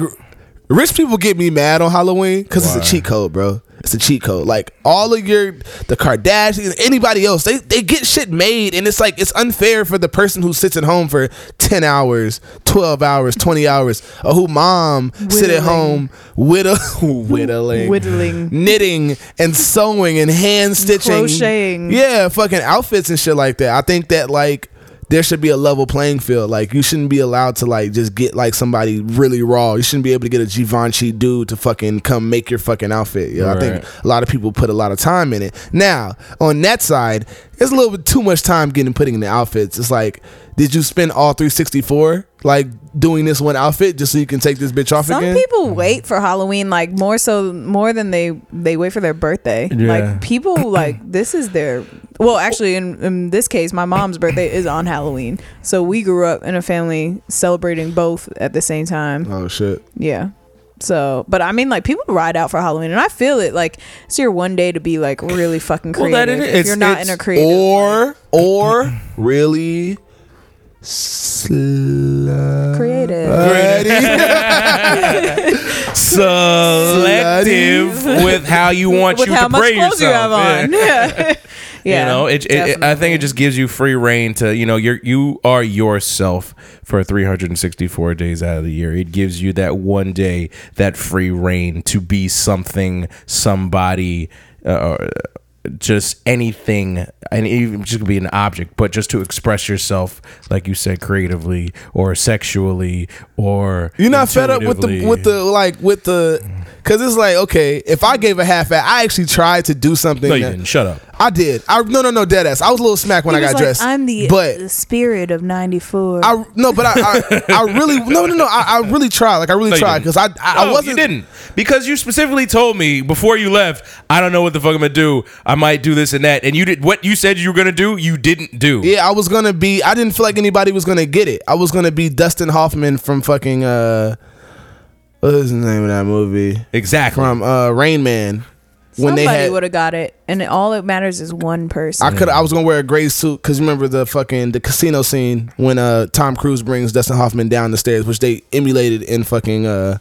rich people get me mad on Halloween because it's a cheat code, bro. It's a cheat code. Like all of your the Kardashians, anybody else, they they get shit made, and it's like it's unfair for the person who sits at home for ten hours, twelve hours, twenty hours, or who mom sit at home whittle, whittling, Whittling. knitting and sewing and hand stitching, crocheting. Yeah, fucking outfits and shit like that. I think that like there should be a level playing field. Like you shouldn't be allowed to like just get like somebody really raw. You shouldn't be able to get a Givenchy dude to fucking come make your fucking outfit. You know, I think a lot of people put a lot of time in it. Now, on that side, it's a little bit too much time getting putting in the outfits. It's like, did you spend all 364 like doing this one outfit just so you can take this bitch off Some again? people wait for Halloween like more so more than they they wait for their birthday. Yeah. Like people like this is their well actually in, in this case my mom's birthday is on Halloween. So we grew up in a family celebrating both at the same time. oh shit. Yeah. So, but I mean, like people ride out for Halloween, and I feel it. Like it's your one day to be like really fucking Well, creative. that it if is. you're not in a creative, Or or really sl- creative. Selective with how you want with you how to much clothes yourself. you have on. Yeah. Yeah. you know, it, it, it- I think it just gives you free reign to, you know, you're you are yourself for 364 days out of the year. It gives you that one day, that free reign to be something, somebody, uh, just anything, and even just could be an object, but just to express yourself, like you said, creatively or sexually or You're not fed up with the with the like with the because it's like okay if I gave a half at I actually tried to do something No, you that- didn't. Shut up. I did I no no no dead ass I was a little smack when He I got like, dressed I'm the, but the spirit of '94. I no but I I, I really no no no I, I really tried like I really No, tried because I I, I wasn't You didn't because you specifically told me before you left. I don't know what the fuck I'm gonna do. I might do this and that, and you did what you said you were gonna do. You didn't do. Yeah, I was gonna be. I didn't feel like anybody was gonna get it. I was gonna be Dustin Hoffman from fucking uh, what is the name of that movie? exactly. From uh, Rain Man. When Somebody they would have got it, and all it matters is one person. I could. I was gonna wear a gray suit because you remember the fucking the casino scene when uh Tom Cruise brings Dustin Hoffman down the stairs, which they emulated in fucking uh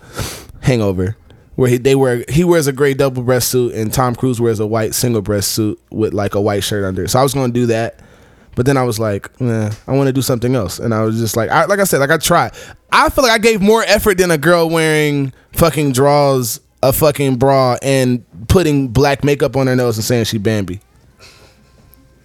Hangover, where he they wear he wears a gray double breast suit and Tom Cruise wears a white single breast suit with like a white shirt under. it. So I was gonna do that, but then I was like, nah, I want to do something else, and I was just like, I, like I said, like I tried. I feel like I gave more effort than a girl wearing fucking draws a fucking bra and putting black makeup on her nose and saying she Bambi.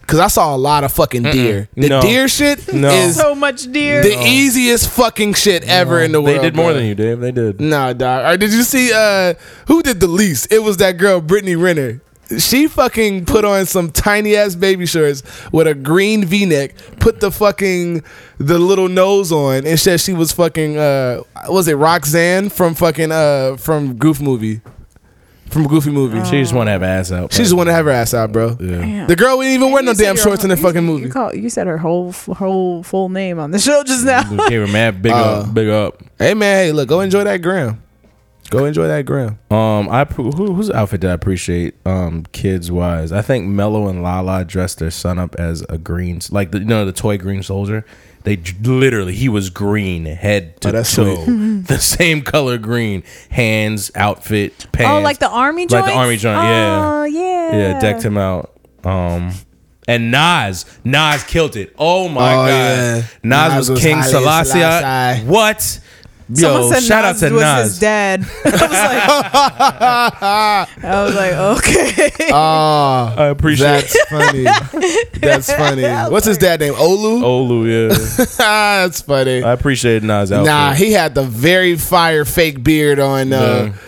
Cause I saw a lot of fucking deer. The No. deer shit No. is so much deer. the easiest fucking shit ever in the world. they did more bro. than you, Dave. They did. Nah, dog. Or did you see uh who did the least? It was that girl, Brittany Renner. She fucking put on some tiny ass baby shorts with a green V neck, put the fucking the little nose on, and said she was fucking uh was it Roxanne from fucking uh from Goof movie. From Goofy movie. She just want to have her ass out. She just want to have her ass out, bro. Yeah. Damn. The girl didn't even wear no You said damn your- shorts in the you- fucking you movie. call- You said her whole whole full name on the show just now. Gave her mad big Uh, up, big up. Hey man, hey, look, go enjoy that gram. Go enjoy that gram. Um, I who, whose outfit did I appreciate? Um, kids wise, I think Melo and Lala dressed their son up as a green, like the you know the toy green soldier. They j- literally he was green head to Oh, that's toe, the same color green, hands, outfit, pants. oh, like the army like the army joint, yeah, Oh yeah. yeah, decked him out. Um, and Nas, Nas killed it. Oh my Oh, god, yeah. Nas, Nas was, was King Haile Selassie. Selassie. What? Someone Yo, said shout Nas out to was Nas. his dad. I was like, I was like, okay. Oh, I appreciate that's funny. That's funny. What's his dad name? Olu. Olu, yeah. that's funny. I appreciate Nas outfit. Nah, he had the very fire fake beard on. Uh, Yeah.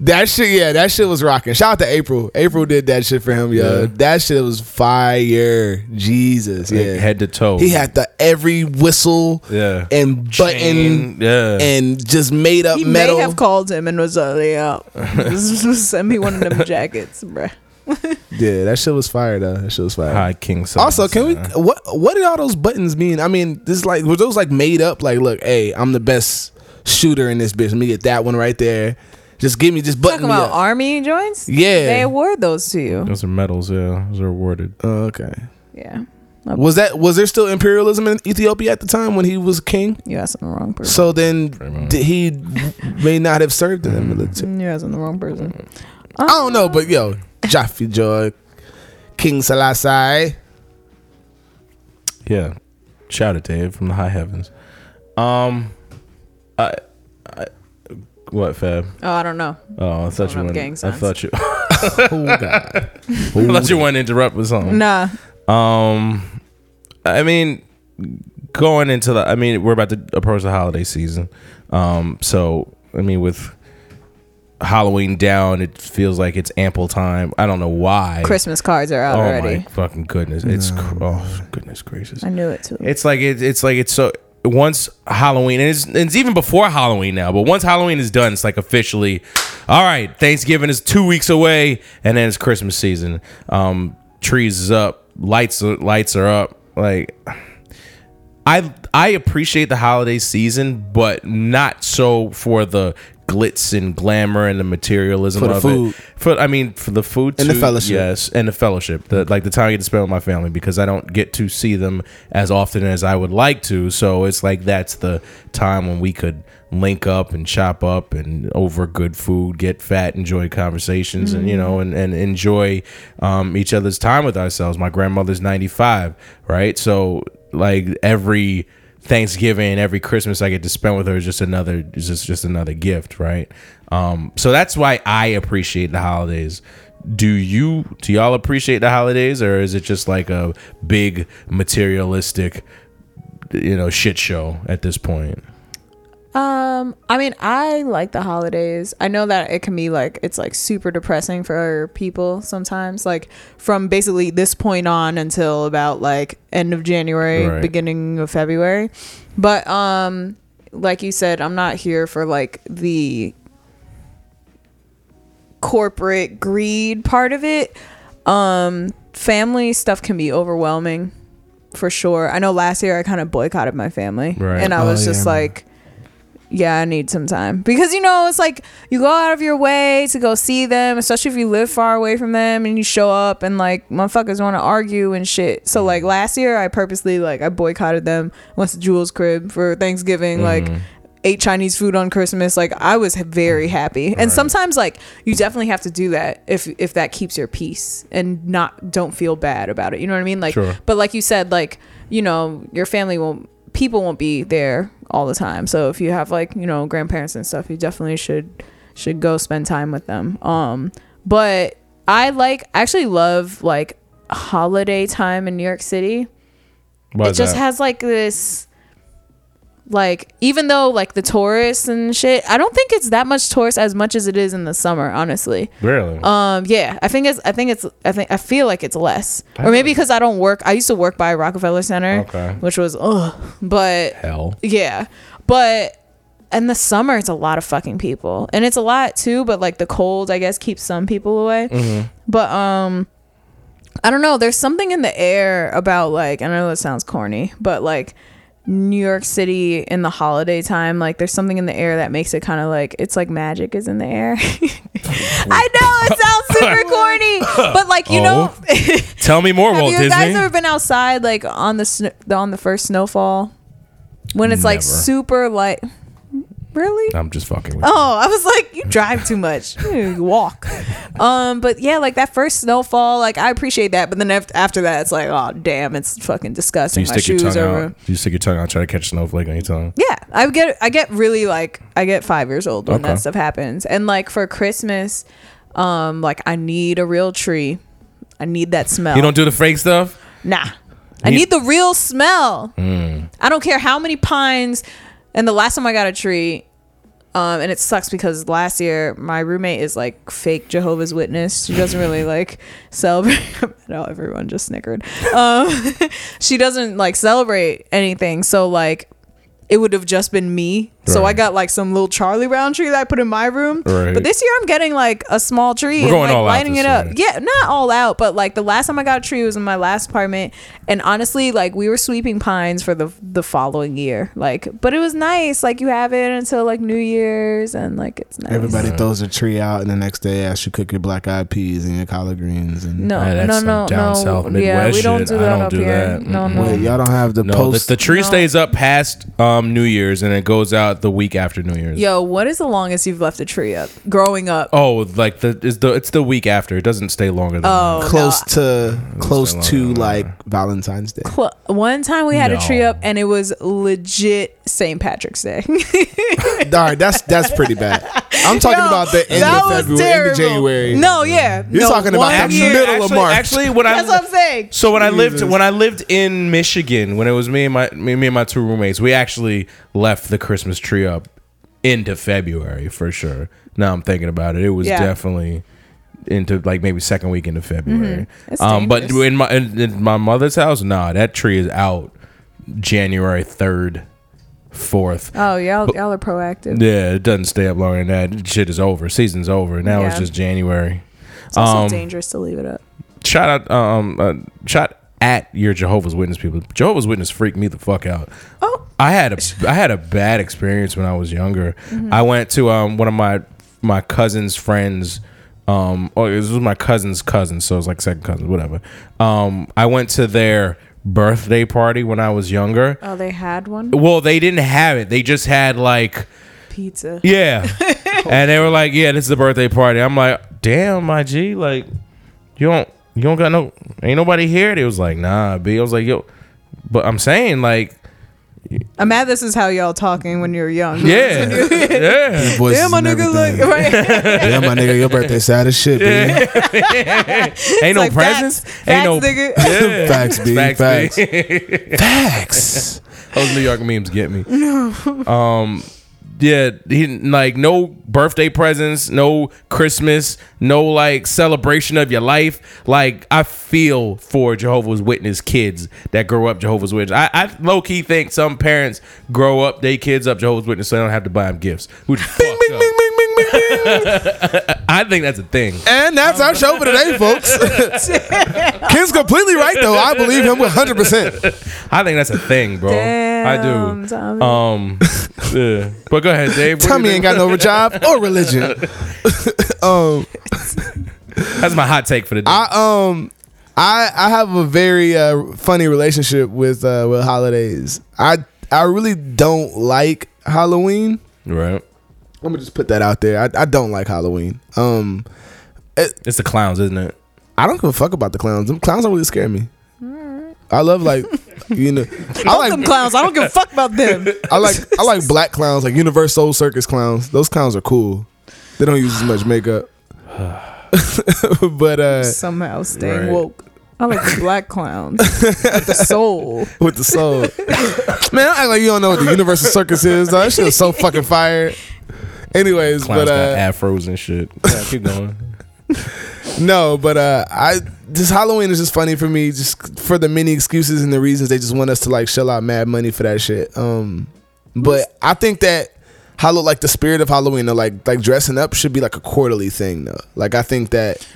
That shit, yeah, that shit was rocking. Shout out to April. April did that shit for him, yo. Yeah. That shit was fire. Jesus, Like, yeah. head to toe. he had the every whistle yeah and button Chain, yeah. and just made up he metal. may have called him and was uh, like, yeah, send me one of them jackets, bruh. yeah, that shit was fire though. That shit was fire. High King. Also, can we? What what did all those buttons mean? I mean, this like were those like made up? Like, look, hey, I'm the best shooter in this bitch. Let me get that one right there. Just give me, just button Talking me about up. army joints. Yeah. they award those to you. Those are medals. Yeah, those are awarded. Oh, okay. Yeah, Was that was there still imperialism in Ethiopia at the time when he was king? you asking the wrong person. So then did he may not have served in the military. you asking the wrong person. I don't know, but yo, Jaffe Joy, King Selassie. Yeah. Shout it, out to Dave, from the high heavens. Um, I, I what Fab? Oh, I don't know. Oh, I thought you up went. gang I signs. thought you. Oh God. I thought you wanted to interrupt with something. Nah, Um, I mean, going into the. I mean, we're about to approach the holiday season. Um, so I mean, with Halloween down, it feels like it's ample time. I don't know why. Christmas cards are out oh already. my fucking goodness! It's cr- oh goodness gracious! I knew it too. It's like it, it's like it's so once Halloween and it's, it's even before Halloween now, but once Halloween is done, it's like officially, all right. Thanksgiving is two weeks away, and then it's Christmas season. Um, trees is up, lights lights are up. Like I I appreciate the holiday season, but not so for the glitz and glamour and the materialism For the of food. it. For I mean, for the food And the fellowship. Yes, and the fellowship. The like the time I get to spend with my family because I don't get to see them as often as I would like to. So it's like that's the time when we could link up and chop up and over good food, get fat, enjoy conversations, and you know, and and enjoy um, each other's time with ourselves. My grandmother's ninety five, right? So like every Thanksgiving, every Christmas I get to spend with her is just another is just just another gift, right? Um, so that's why I appreciate the holidays. Do you do y'all appreciate the holidays, or is it just like a big materialistic, you know, shit show at this point? Um, I mean, I like the holidays. I know that it can be like it's like super depressing for people sometimes, like from basically this point on until about like end of January, Right. beginning of February. But um like you said, I'm not here for like the corporate greed part of it. Um family stuff can be overwhelming for sure. I know last year I kind of boycotted my family. Right. And I Oh, was yeah, just man. like yeah, I need some time because you know it's like you go out of your way to go see them, especially if you live far away from them, and you show up and like motherfuckers want to argue and shit. So like mm-hmm. last year, I purposely like I boycotted them. Went to Jules' crib for Thanksgiving, like mm-hmm. ate Chinese food on Christmas. Like I was very mm-hmm. happy, and sometimes like you definitely have to do that if if that keeps your peace and not don't feel bad about it. You know what I mean? Like, Sure. but like you said, like you know your family won't people won't be there all the time. So if you have like, you know, grandparents and stuff, you definitely should should go spend time with them. Um but I like I actually love like holiday time in New York City. Why it just that? has like this like even though like the tourists and shit, I don't think it's that much tourists as much as it is in the summer, honestly. really. Um, yeah, I think it's. I think it's. I think I feel like it's less, or maybe because I don't work. I used to work by Rockefeller Center, Okay. which was ugh. But Hell. yeah, but in the summer it's a lot of fucking people, and it's a lot too. But like the cold, I guess, keeps some people away. But um, I don't know. There's something in the air about like I know it sounds corny, but like New York City in the holiday time, like there's something in the air that makes it kind of like it's like magic is in the air. I know it sounds super corny, but like you know, oh. Tell me more, have Walt you Disney. guys ever been outside like on the sn- on the first snowfall when it's like super light? Really? I'm just fucking with Oh, I was like, you drive too much. You walk. Um, but yeah, like that first snowfall, like I appreciate that. But then af- after that, it's like, oh damn, it's fucking Do disgusting. you My stick your shoes tongue are. out? Do you stick your tongue out, try to catch a snowflake on your tongue? Yeah, I get I get really like I get five years old when Okay. that stuff happens, and like for Christmas, um, like I need a real tree. I need that smell. You don't do the fake stuff? Nah. I You- need the real smell. Mm. I don't care how many pines. And the last time I got a tree, um, and it sucks because last year my roommate is like fake Jehovah's Witness. She doesn't really like celebrate. no, everyone just snickered. Um, she doesn't like celebrate anything. So like, it would have just been me. So I got like some little Charlie Brown tree that I put in my room. Right. But this year I'm getting like a small tree We're and going like all lighting this it up. year. Yeah, not all out, but like the last time I got a tree was in my last apartment, and honestly, like we were sweeping pines for the the following year. Like, but it was nice. Like you have it until like New Year's, and like it's nice. Everybody throws a tree out, and the next day asks you cook your black eyed peas and your collard greens. And No, Ah, that's no, some no, down no. south yeah, Midwest we don't shit. do I that don't up do here. that. No, no. Wait, y'all don't have the No, post. the, the tree No. stays up past um, New Year's and it goes out the week after New Year's. Yo, what is the longest you've left a tree up? Growing up. Oh, like the is the it's the week after. It doesn't stay longer than Oh, that. close no. to close to like Valentine's Day. Cl- One time we had a tree up and it was legit St. Patrick's Day. All right, that's that's pretty bad. I'm talking Yo, about the end of was February, end of January. No, yeah. You're no, talking about one the year. middle of March. Actually, when I That's what I'm saying. So when I lived when I lived in Michigan, when it was me and my me, me and my two roommates, we actually left the Christmas tree up into February for sure. Now I'm thinking about it, it was Yeah. definitely into like maybe second week into February. It's Um, but in my in, in my mother's house, nah, that tree is out January third, fourth. Oh, y'all, y'all are proactive. Yeah, it doesn't stay up longer than that. Shit is over. Season's over. Now it's just January. It's also Um, dangerous to leave it up. shout out um uh, shout at your Jehovah's Witness people. Jehovah's Witness freaked me the fuck out. Oh, I had a I had a bad experience when I was younger. I went to um one of my my cousin's friends um or this was my cousin's cousin, so it was like second cousin, whatever. Um I went to their birthday party when I was younger. oh, they had one Well, they didn't have it. They just had like pizza. yeah. and they were like, "Yeah, this is the birthday party." I'm like, "Damn, my G, like you don't you don't got no ain't nobody here." They was like, "Nah, B." I was like, "Yo." But I'm saying like, I'm mad this is how y'all talking when you're young. yeah. yeah. Voices Yeah, my nigga, like, everything. right? yeah, my nigga, your birthday sad as shit, B. Ain't no like, presents. facts, Ain't no nigga. Yeah. Facts, B. Facts, Facts. B. Facts. Those New York memes get me. Um, yeah, he like no birthday presents, no Christmas, no like celebration of your life. Like I feel for Jehovah's Witness kids that grow up Jehovah's Witness. I, I low key think some parents grow up their kids up Jehovah's Witness so they don't have to buy them gifts. Which Bing, bing, bing, I think that's a thing. And that's our show for today, folks. Ken's completely right, though. I believe him 100%. I think that's a thing, bro. I do. Tommy. Um, yeah. But go ahead, Dave. What do you Tommy ain't got no job or religion. um, That's my hot take for the day. I um, I I have a very uh, funny relationship with uh, with holidays. I I really don't like Halloween. right. I'm gonna just put that out there. I, I don't like Halloween. Um, It's the clowns, isn't it? I don't give a fuck about the clowns. Them clowns don't really scare me. I love like you know. I Fuck them like clowns. I don't give a fuck about them. I like I like black clowns, like UniverSoul Circus clowns. Those clowns are cool. They don't use as much makeup. but uh Somehow staying Right. woke. I like the black clowns with the soul. with the soul. Man, I act like you don't know what the UniverSoul Circus is. Though. That shit is so fucking fire. Anyways, Clowns but uh, got afros and shit. Yeah, keep going. no, but uh, I this Halloween is just funny for me, just for the many excuses and the reasons they just want us to like shell out mad money for that shit. Um, but I think that Hallow like the spirit of Halloween, or like like dressing up, should be like a quarterly thing though. Like I think that.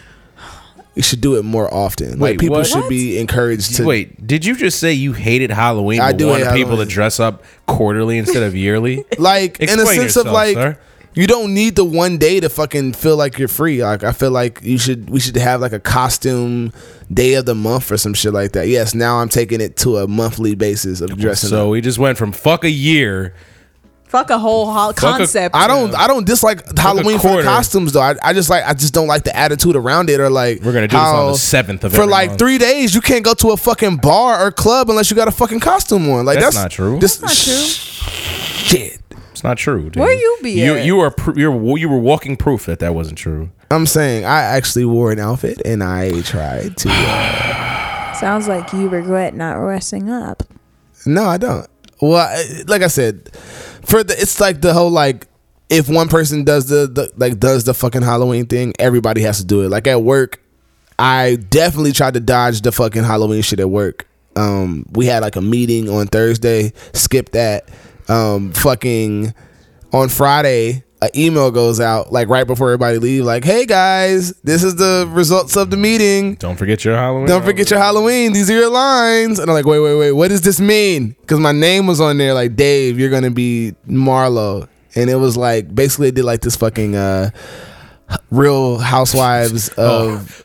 We should do it more often. Wait, like people what? should be encouraged to Wait, did you just say you hated Halloween? I do want people Halloween. to dress up quarterly instead of yearly. like in a Explain sense of like sir. You don't need the one day to fucking feel like you're free. Like I feel like you should we should have like a costume day of the month or some shit like that. Yes, now I'm taking it to a monthly basis of dressing so up. we just went from fuck a year. Fuck a whole ho- a- concept. I don't I don't dislike Halloween for the quarter. costumes though. I, I just like I just don't like the attitude around it or like We're gonna do this on the 7th of for every like month. three days you can't go to a fucking bar or club unless you got a fucking costume on. Like That's that's, not true. Just, Not true. Shit. It's not true. Dude. Where you be You at? you are pr- you're you were walking proof that that wasn't true. I'm saying I actually wore an outfit and I tried to. Uh, Sounds like you regret not resting up. no, I don't. Well, I, like I said, for the it's like the whole like if one person does the, the like does the fucking Halloween thing, everybody has to do it. Like at work, I definitely tried to dodge the fucking Halloween shit at work. Um, we had like a meeting on Thursday, skip that. Um, fucking on Friday, an email goes out like right before everybody leave, like, "Hey guys, this is the results of the meeting. Don't forget your Halloween. Don't forget your Halloween. These are your lines." And I'm like, "Wait, wait, wait. What does this mean?" Because my name was on there, like Dave. You're gonna be Marlo, and it was like basically it did like this fucking uh, Real Housewives of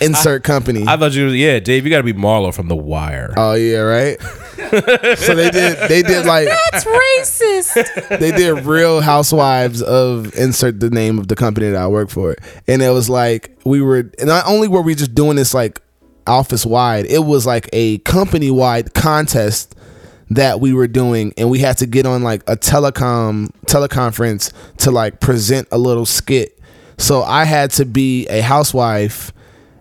insert company. I thought you was yeah, Dave. You got to be Marlo from The Wire. Oh yeah, right. so they did. They did like That's racist. they did Real Housewives of insert the name of the company that I work for, and it was like we were. Not only were we just doing this like office wide, it was like a company wide contest that we were doing and we had to get on like a telecom teleconference to like present a little skit. So I had to be a housewife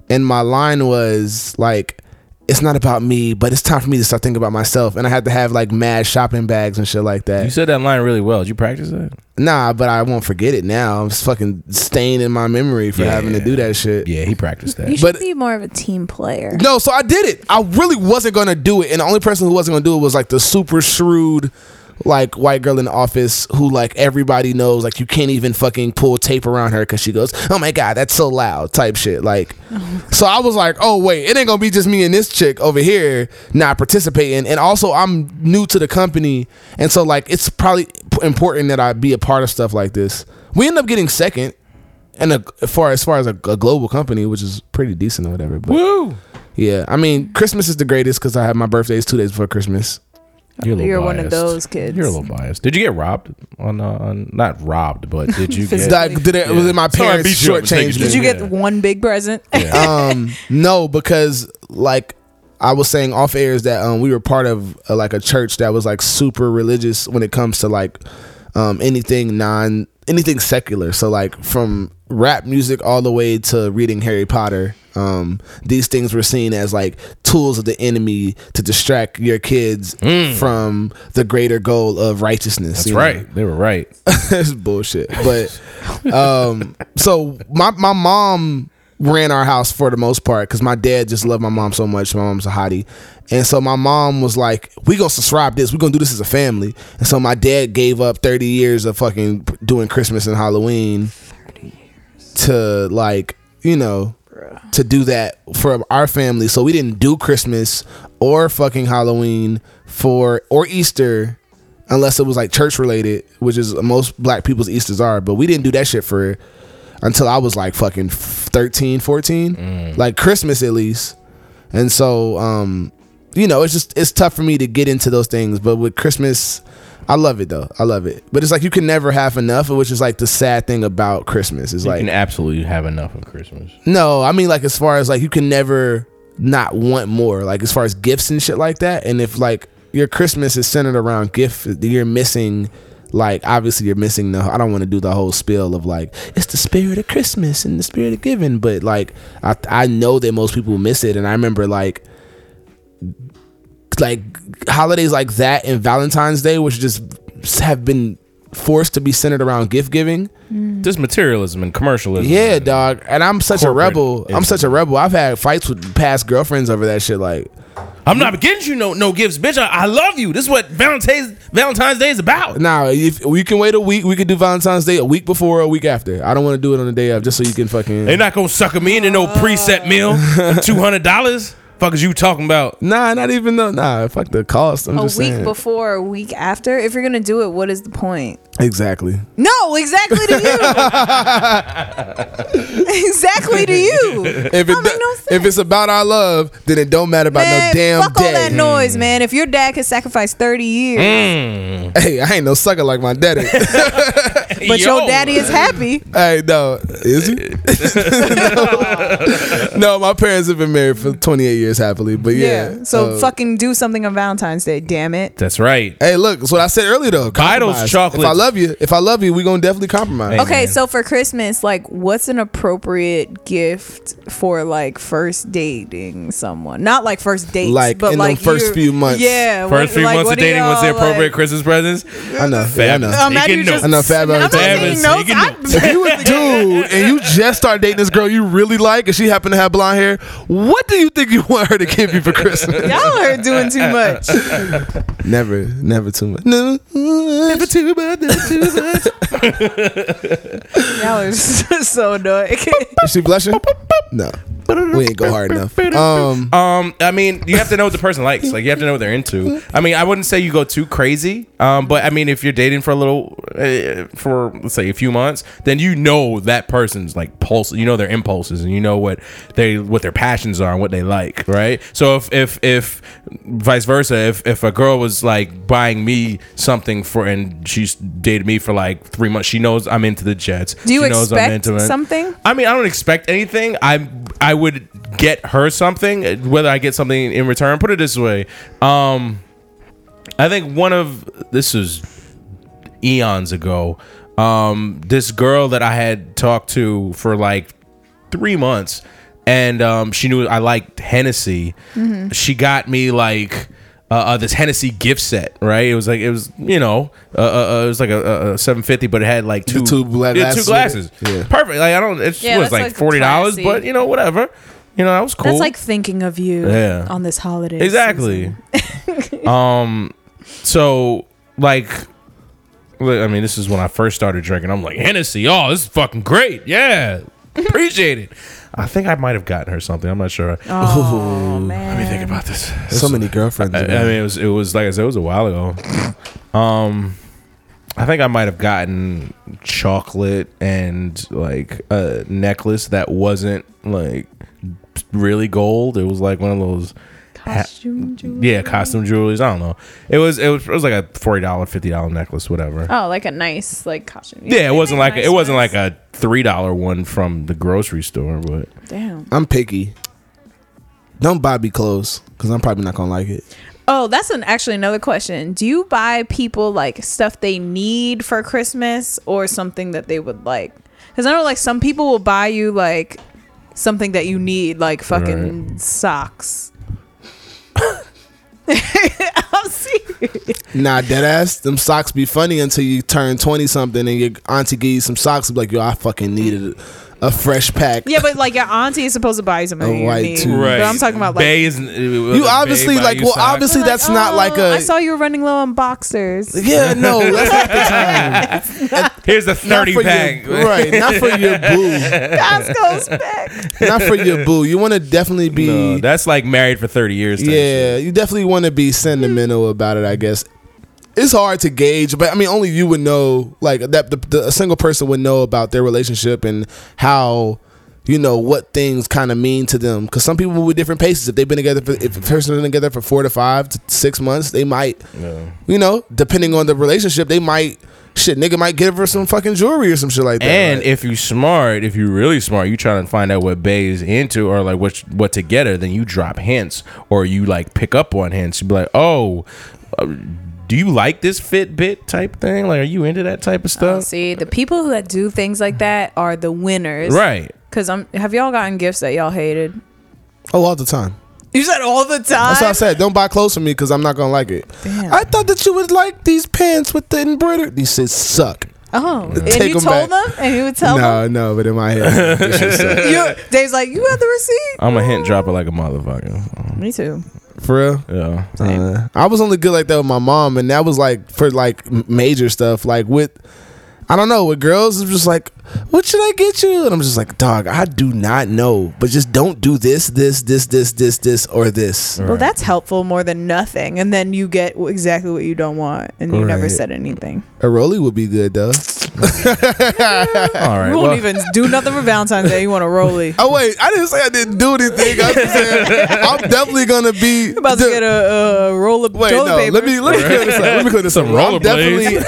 and my line was like it's not about me, but it's time for me to start thinking about myself. And I had to have like mad shopping bags and shit like that. You said that line really well. Did you practice that? Nah, but I won't forget it now. It's fucking staying in my memory for Yeah. having to do that shit. Yeah, he practiced that. You should But- be more of a team player. No, so I did it. I really wasn't gonna do it, and the only person who wasn't gonna do it was like the super shrewd, like white girl in the office who like everybody knows like you can't even fucking pull tape around her because she goes, "Oh my god, that's so loud," type shit. Like, so I was like, "Oh wait, it ain't gonna be just me and this chick over here not participating." And also, I'm new to the company, and so like it's probably important that I be a part of stuff like this. We end up getting second. And a, as far as far as a, a global company, which is pretty decent or whatever, but Woo! yeah, I mean, Christmas is the greatest because I have my birthday is two days before Christmas. You're, a You're one of those kids. You're a little biased. Did you get robbed on uh, on not robbed, but did you get? Like, did it, was it my Sorry, I parents beat you up shortchanged you Did you get Yeah. one big present? um, no, because like I was saying off air is that um we were part of uh, like a church that was like super religious when it comes to like um anything non anything secular. So like from rap music all the way to reading Harry Potter. Um, these things were seen as like tools of the enemy to distract your kids from the greater goal of righteousness. That's you know? right. They were right. It's bullshit. But um, so my my mom ran our house for the most part because my dad just loved my mom so much. My mom's a hottie, and so my mom was like, "We gonna subscribe this. We gonna do this as a family." And so my dad gave up thirty years of fucking doing Christmas and Halloween to like you know to do that for our family. So we didn't do Christmas or fucking Halloween for or Easter unless it was like church related, which is most black people's Easters are. But we didn't do that shit for until I was like fucking 13, 14, like Christmas at least. And so, um, you know, it's just it's tough for me to get into those things. But with Christmas, I love it though. I love it. But it's like you can never have enough, which is like the sad thing about Christmas. Is You like can absolutely have enough of Christmas. no, I mean like as far as like you can never not want more. Like as far as gifts and shit like that. And if like your Christmas is centered around gift, you're missing like obviously you're missing the I don't want to do the whole spiel of like it's the spirit of Christmas and the spirit of giving, but like I I know that most people miss it and I remember like like holidays like that and Valentine's Day which just have been forced to be centered around gift giving. Mm. Just materialism and commercialism. Yeah, and- dog. And I'm such a corporate rebel. I'm such a rebel. I've had fights with past girlfriends over that shit. Like, I'm not getting you no no gifts, bitch. I, I love you. This is what Valentine's Valentine's Day is about. nah, if we can wait a week, we could do Valentine's Day a week before or a week after. I don't want to do it on the day of just so you can fucking. They're not gonna sucker me into no preset meal two hundred dollars. Fuck is you talking about? Nah, not even though. Nah, fuck the cost. I'm a week saying. before, a week after. If you're gonna do it, what is the point? Exactly. No, exactly to you. exactly to you. If it make do- no sense. if it's about our love, then it don't matter about Man, no damn fuck all that noise, man. If your dad could sacrifice 30 years, Mm. Hey, I ain't no sucker like my daddy. but Yo. your daddy is happy. hey, no, is he? no, my parents have been married for 28 years happily, but yeah. Yeah. So uh, fucking do something on Valentine's Day, damn it. That's right. Hey, look, that's what I said earlier though. Buy those chocolates. If I love you, if I love you, we gonna definitely compromise. Hey, Okay, man. so for Christmas, like, what's an appropriate gift for like first dating someone? Not like first dates, Like, but in them like first few months. Yeah, First what- few like, months of dating, what's the appropriate like- Christmas presents? I know. Yeah, I Fab. know. Um, Taking you notes. just, I know, Fab I'm not Valentine's. taking notes. Taking I'm- notes. If you was dude and you just start dating this girl you really like and she happen to have blonde hair, what do you think you want her to give you for Christmas? Y'all are doing too much. never, never too much. No, never too much. Never too much. Y'all are so annoying. Is she blushing? No, we ain't go hard enough. Um, Um, I mean, you have to know what the person likes. Like, you have to know what they're into. I mean, I wouldn't say you go too crazy. Um, but I mean, if you're dating for a little, uh, for let's say a few months, then you know that person's like pulse. You know their impulses, and you know what they what their passions are and what they like, right? So if if if vice versa, if if a girl was like buying me something for and she's dated me for like three months, she knows I'm into the Jets. Do you she knows I'm expect into it. something? I mean, I don't expect anything. I I would get her something, whether I get something in return. Put it this way, um, I think one of this is eons ago. Um, this girl that I had talked to for like three months, and um, she knew I liked Hennessy. She got me like. Uh, uh, this Hennessy gift set, right? It was like it was, you know, uh, uh, uh, it was like a, a, 750, but it had like two two gla- yeah, two glasses glasses. with it? Yeah. Perfect. Like I don't, it Yeah, was like like, forty dollars, but you know, whatever. You know, that was cool. That's like thinking of you Yeah. on this holiday. Exactly. um, so like, I mean, this is when I first started drinking. I'm like Hennessy. Oh, this is fucking great. Yeah, appreciate it. I think I might have gotten her something. I'm not sure. Oh man. Let me think about this. So many girlfriends. I, I mean, it was it was like I said, it was a while ago. Um, I think I might have gotten chocolate and like a necklace that wasn't like really gold. It was like one of those. Costume jewelry. Yeah, costume jewelries. I don't know. It was it was it was like a forty dollar, fifty dollar necklace, whatever. Oh, like a nice like costume. yeah, it wasn't like nice it wasn't like a three dollar one from the grocery store, but Damn. I'm picky. Don't buy me clothes because I'm probably not gonna like it. Oh, that's an actually another question. Do you buy people like stuff they need for Christmas or something that they would like? Because I know like some people will buy you like something that you need, like fucking socks. I'm serious. Nah, dead ass. Them socks be funny until you turn twenty something and your auntie give you some socks. Be like, yo, I fucking needed a fresh pack. Yeah, but like your auntie is supposed to buy you something A you white need. too. But I'm talking about like. Bay is, uh, uh, You obviously like. Well, obviously Like, that's not oh, like "Oh, a. I saw you were running low on boxers. yeah, no, that's not the time. Here's the Not thirty pack. your, right? Not for your boo. Costco's back. Not for your boo. You want to definitely be. No, that's like married for thirty years. yeah, you definitely want to be sentimental about it. I guess it's hard to gauge, but I mean, only you would know. Like that, the, the, a single person would know about their relationship and how. You know what things kind of mean to them because some people with different paces. If they've been together, for, if a person's been together for four to five to six months, they might, you know, depending on the relationship, they might shit. Nigga might give her some fucking jewelry or some shit like that. And Like, if you smart, if you really smart, you trying to find out what Bay is into or like what what to get her, then you drop hints or you like pick up on hints. You be like, oh. Uh, do you like this Fitbit type thing? Like, are you into that type of Oh, stuff? see, the people that do things like that are the winners. right. Cause I'm. Have y'all gotten gifts that y'all hated? oh, all the time. You said all the time. That's what I said. Don't buy clothes for me because I'm not gonna like it. Damn. I thought that you would like these pants with the embroidery. These shits suck. Oh, and Take you 'em told back. them, and you would tell them? no, no, but in my head, this shit suck. You, Dave's like, you have the receipt. I'm a hint dropper like a motherfucker. Me too. for real. Yeah. Uh, I was only good like that with my mom, and that was like for like m- major stuff. Like with, I don't know, with girls, it's just like, what should I get you? And I'm just like, dog, I do not know, but just don't do this, this, this, this, this, this, or this. Well, that's helpful more than nothing, and then you get exactly what you don't want, and you never Right. said anything. A rolly would be good though. All right. You won't well, even do nothing for Valentine's Day. You want a Roly. Oh wait, I didn't say I didn't do anything. I just said I'm definitely gonna be You about to get a, a roll of Wait, toilet no. paper. Let me let me clear this up. Let me clear this up. Some I'm definitely, I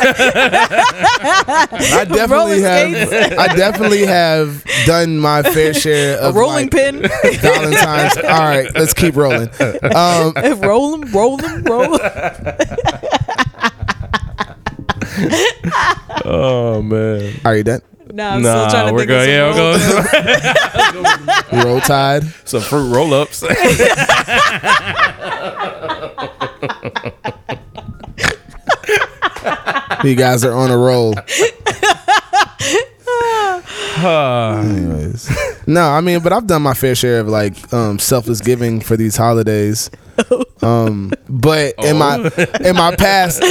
definitely Roller have. I definitely have done my fair share a of rolling like, pin. Valentine's. All right, let's keep rolling. Um, roll them, roll them, oh man. are you done? Nah, I'm Nah, still trying to we're think going. Yeah, we're some going. Roll Tide. Some fruit roll ups. You guys are on a roll. Anyways, no, I mean, but I've done my fair share of like um, selfless giving for these holidays. Um, but in my in my past, you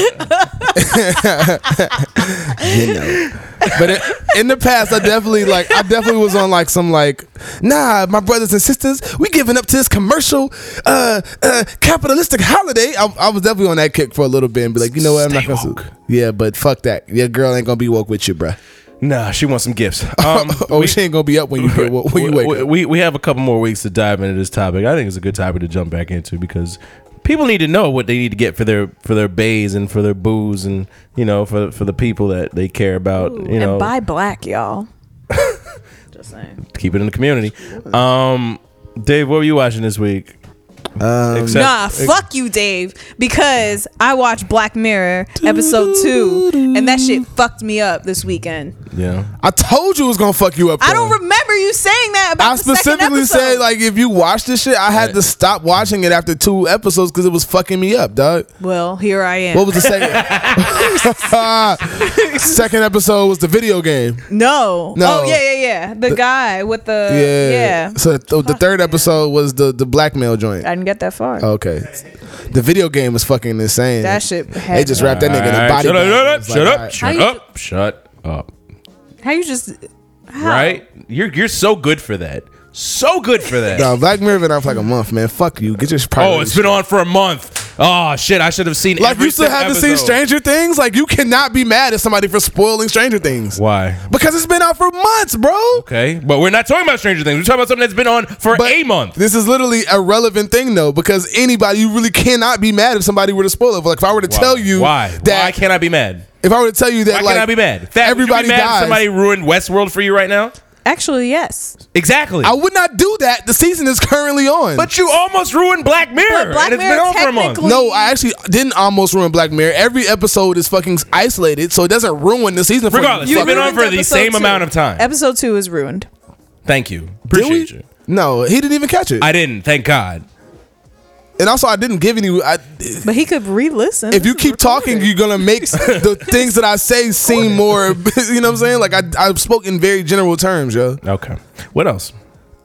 know, but it, in the past, I definitely like I definitely was on like some like nah, my brothers and sisters, we giving up to this commercial, uh, uh capitalistic holiday. I, I was definitely on that kick for a little bit and be like, you know what, I'm not gonna. Yeah, but fuck that. Your girl ain't gonna be woke with you, bruh. Nah, she wants some gifts. Um, Oh, we- she ain't gonna be up when you get when you wake we, up. we we have a couple more weeks to dive into this topic. I think it's a good topic to jump back into because people need to know what they need to get for their for their bays and for their booze and you know for for the people that they care about. you know, and buy black, y'all. Just saying. keep it in the community. Um, Dave, what were you watching this week? Um, Except- Nah, fuck you, Dave. Because I watched Black Mirror episode two, and that shit fucked me up this weekend. Yeah. I told you it was gonna fuck you up. I though. don't remember you saying that about I the specifically said like if you watch this shit, I had to stop watching it after two episodes because it was fucking me up, dog. Well, here I am. What was the second? second episode was the video game. no. No. Oh yeah, yeah, yeah. The, guy with the Yeah. yeah. So th- the third episode was the the blackmail joint. I didn't get that far. Okay. The video game was fucking insane. That shit. Had They just wrapped that nigga in a Alright, body shut up, bag. shut It up, was shut like, up, How you- shut up, shut up. How you just how? Right? You're you're so good for that. So good for that. No, Black Mirror been on for like a month, man. Fuck you. Get your Oh, it's been on for a month. Oh shit! I should have seen. It. Like you still haven't seen. Stranger Things? Like you cannot be mad at somebody for spoiling Stranger Things. Why? Because it's been out for months, bro. Okay, but we're not talking about Stranger Things. We're talking about something that's been on for But a month. This is literally a relevant thing though, because anybody you really cannot be mad if somebody were to spoil it. Like if I were to Why? tell you why? that why can't I be mad? if I were to tell you that Why like can't I be mad? That, everybody would you be mad if dies. Somebody ruined Westworld for you right now. Actually, yes. Exactly. I would not do that. The season is currently on. but you almost ruined Black Mirror, But Black and it's Mirror been on for a month. no, I actually didn't almost ruin Black Mirror. Every episode is fucking isolated, so it doesn't ruin the season. For Regardless, you. it's been on for the same two. amount of time. Episode two is ruined. Thank you. Appreciate you. No, he didn't even catch it. I didn't. Thank God. And also, I didn't give any. I, But he could re-listen. if you This is keep talking, you're gonna make the things that I say seem more. You know what I'm saying? Like I, I spoke in very general terms, yo. Okay. What else?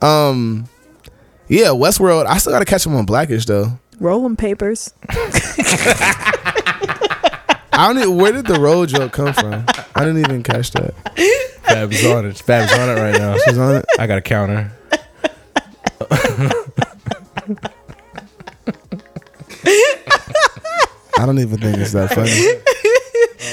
Um, yeah, Westworld. I still gotta catch him on Blackish though. rolling papers. I don't. Even, where did the road joke come from? I didn't even catch that. Fab's on it. Fab's on it right now. She's on it. I got a counter. I don't even think it's that oh, funny.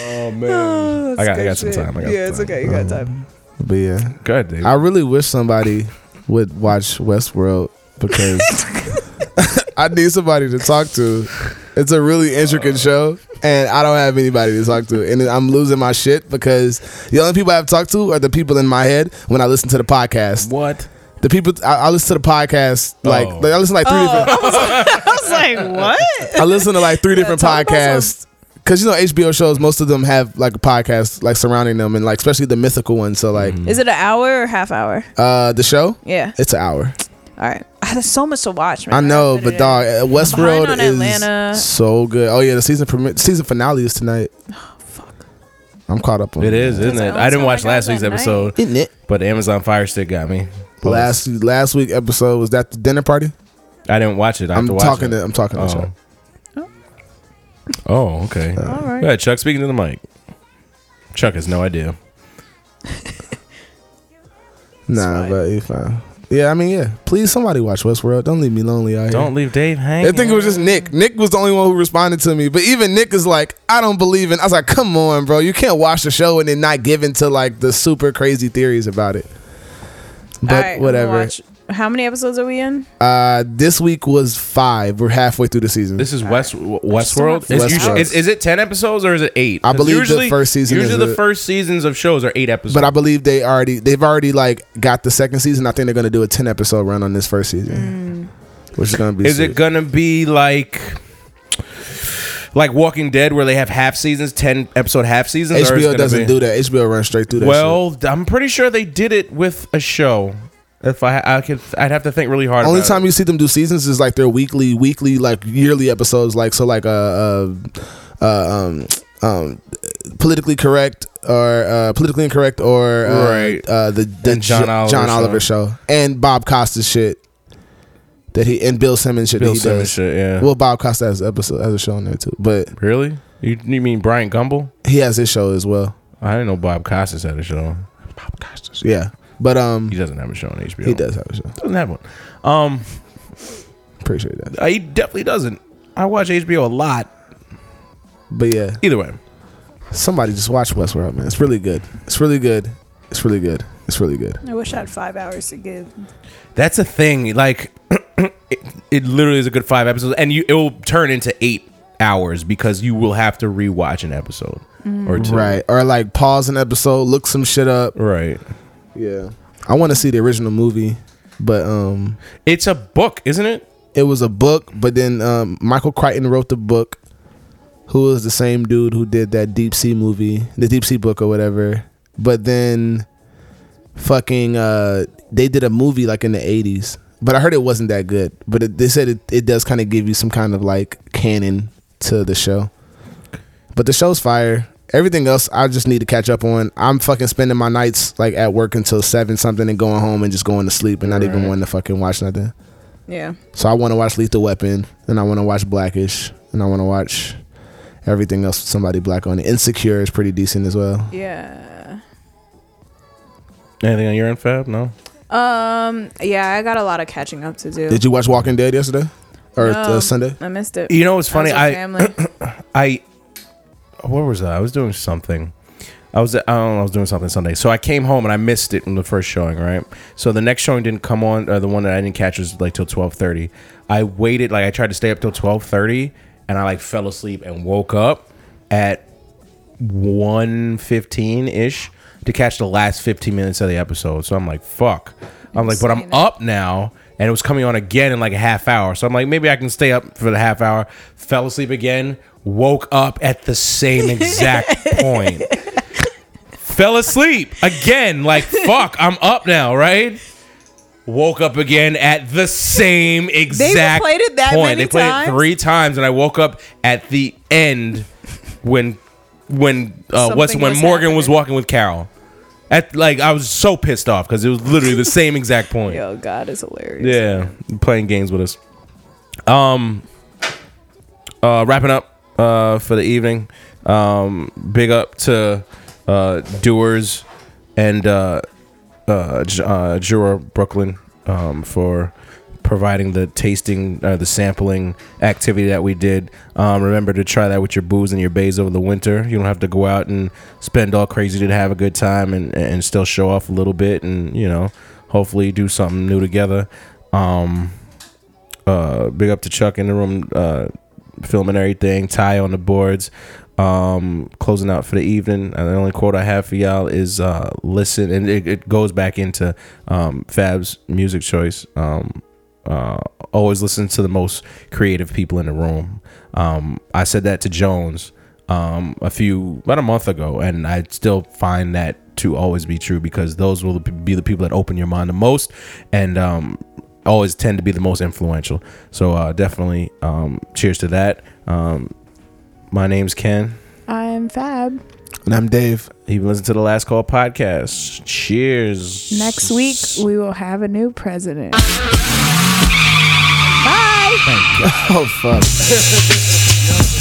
Oh man. I got. I got some time. I got yeah, some it's time. okay. You got time. But yeah, Good, Dave. I really wish somebody would watch Westworld because I need somebody to talk to. It's a really intricate show, and I don't have anybody to talk to, and I'm losing my shit because the only people I have talked to are the people in my head when I listen to the podcast. what? The people I, I listen to the podcast like, Oh. like I listen to like three different. I was like, what? I listen to like three different talk about podcasts because you know HBO shows most of them have like a podcast like surrounding them and like especially the mythical ones. So like Is it an hour or half hour? uh the show, Yeah. it's an hour. All right. Ah, There's so much to watch, man. I know, Put it but dog, uh, Westworld on is Atlanta. so good. Oh yeah, the season premi- season finale is tonight. Fuck. I'm caught up on It is, isn't That's it? I didn't only watch time I last got week's that episode, Isn't it? but Amazon Fire Stick got me. Last last week episode was that the dinner party. I didn't watch it. I I'm to watch talking it. to I'm talking to Oh. Chuck. Oh, okay. Uh, All right. Go ahead, Chuck. Speaking to the mic. Chuck has no idea. Nah, fine. but you fine. Yeah, I mean, yeah. Please, somebody watch Westworld. Don't leave me lonely out here. Don't leave Dave hanging. I think it was just Nick. Nick was the only one who responded to me. But even Nick is like, I don't believe in. I was like, come on, bro. You can't watch the show and then not give into like the super crazy theories about it. But All right, whatever. watch- How many episodes are we in? Uh, this week was five. We're halfway through the season. This is West Westworld. Is, have usually- Westworld. is, is it ten episodes or is it eight? I believe the usually, first season Usually, is the a- first seasons of shows are eight episodes. but I believe they already they've already like got the second season. I think they're gonna do a ten episode run on this first season, which is gonna be. is sick. it gonna be like like Walking Dead where they have half seasons, ten episode half seasons? HBO doesn't be- do that. HBO runs straight through that. shit. Well, I'm pretty sure they did it with a show. If I, I could, I'd have to think really hard. Only time it. you see them do seasons is like their weekly, weekly, like yearly episodes. Like so, like uh, uh, uh um, um, politically correct or uh, politically incorrect or uh, Right. uh, the the And John Jo- Oliver John show. Oliver show and Bob Costas shit that he and Bill Simmons shit Bill that he Simmons does. shit, yeah. Well, Bob Costas has episode has a show on there too, but really? You, you mean Bryant Gumbel? he has his show as well. I didn't know Bob Costas had a show. Bob Costas, yeah, but um, He doesn't have a show on HBO. he does have a show. Doesn't have one. Um, Pretty sure he does. uh, he definitely doesn't. I watch HBO a lot. But yeah, Either way, somebody just watch Westworld, man. It's really good. It's really good. It's really good. It's really good. I wish I had five hours to give. that's a thing. Like, it, it literally is a good five episodes, and you it will turn into eight hours because you will have to rewatch an episode or two. Right. Or like pause an episode, look some shit up. Right. Yeah. I want to see the original movie, but um It's a book, isn't it? it was a book, but then um, Michael Crichton wrote the book. Who was the same dude who did that Deep Sea movie, the Deep Sea book or whatever. But then, fucking, uh, they did a movie like in the '80s. But I heard it wasn't that good. But it, they said it, it does kind of give you some kind of like canon to the show. But the show's fire. Everything else, I just need to catch up on. I'm fucking spending my nights like at work until seven something and going home and just going to sleep and not even wanting to fucking watch nothing. Yeah. So I want to watch Lethal Weapon and I want to watch Blackish and I want to watch everything else with somebody black on it. Insecure is pretty decent as well. Yeah. Anything on your end, Fab? No. Um. Yeah, I got a lot of catching up to do. Did you watch Walking Dead yesterday or No, uh, Sunday? I missed it. You know what's I funny? was with I family. I where was I? I was doing something. I was I don't know, I was doing something Sunday. So I came home and I missed it in the first showing, right? So the next showing didn't come on or the one that I didn't catch was like till 12:30. I waited like I tried to stay up till 12:30 and I like fell asleep and woke up at 1:15 ish to catch the last 15 minutes of the episode. So I'm like, fuck. I'm like, but I'm up now and it was coming on again in like a half hour. So I'm like, maybe I can stay up for the half hour. Fell asleep again, woke up at the same exact point. Fell asleep again, like fuck, I'm up now, right? Woke up again at the same exact point. They played it that point. many they played times? it three times, and I woke up at the end when when uh, what's Something when was Morgan was happening. walking with Carol. At like I was so pissed off because it was literally the same exact point. Yo, God is hilarious. Yeah, playing games with us. Um, uh, wrapping up uh, for the evening. Um, big up to uh, Doers and uh, uh, J- uh, Jura Brooklyn um, for providing the tasting, uh, the sampling activity that we did. Um, remember to try that with your booze and your bays over the winter. You don't have to go out and spend all crazy to have a good time and, and still show off a little bit and, you know, hopefully do something new together. Um, uh, big up to Chuck in the room, uh, filming everything. Ty on the boards. Um, closing out for the evening. And the only quote I have for y'all is uh, listen, and it, it goes back into um, Fab's music choice. Um, uh, always listen to the most creative people in the room. Um, I said that to Jones um, a few about a month ago, and I still find that to always be true because those will be the people that open your mind the most, and um, always tend to be the most influential. So uh, definitely, um, cheers to that. Um, my name's Ken. I'm Fab. And I'm Dave. You've listened to the Last Call podcast. Cheers. Next week we will have a new president. Bye. Oh, fuck.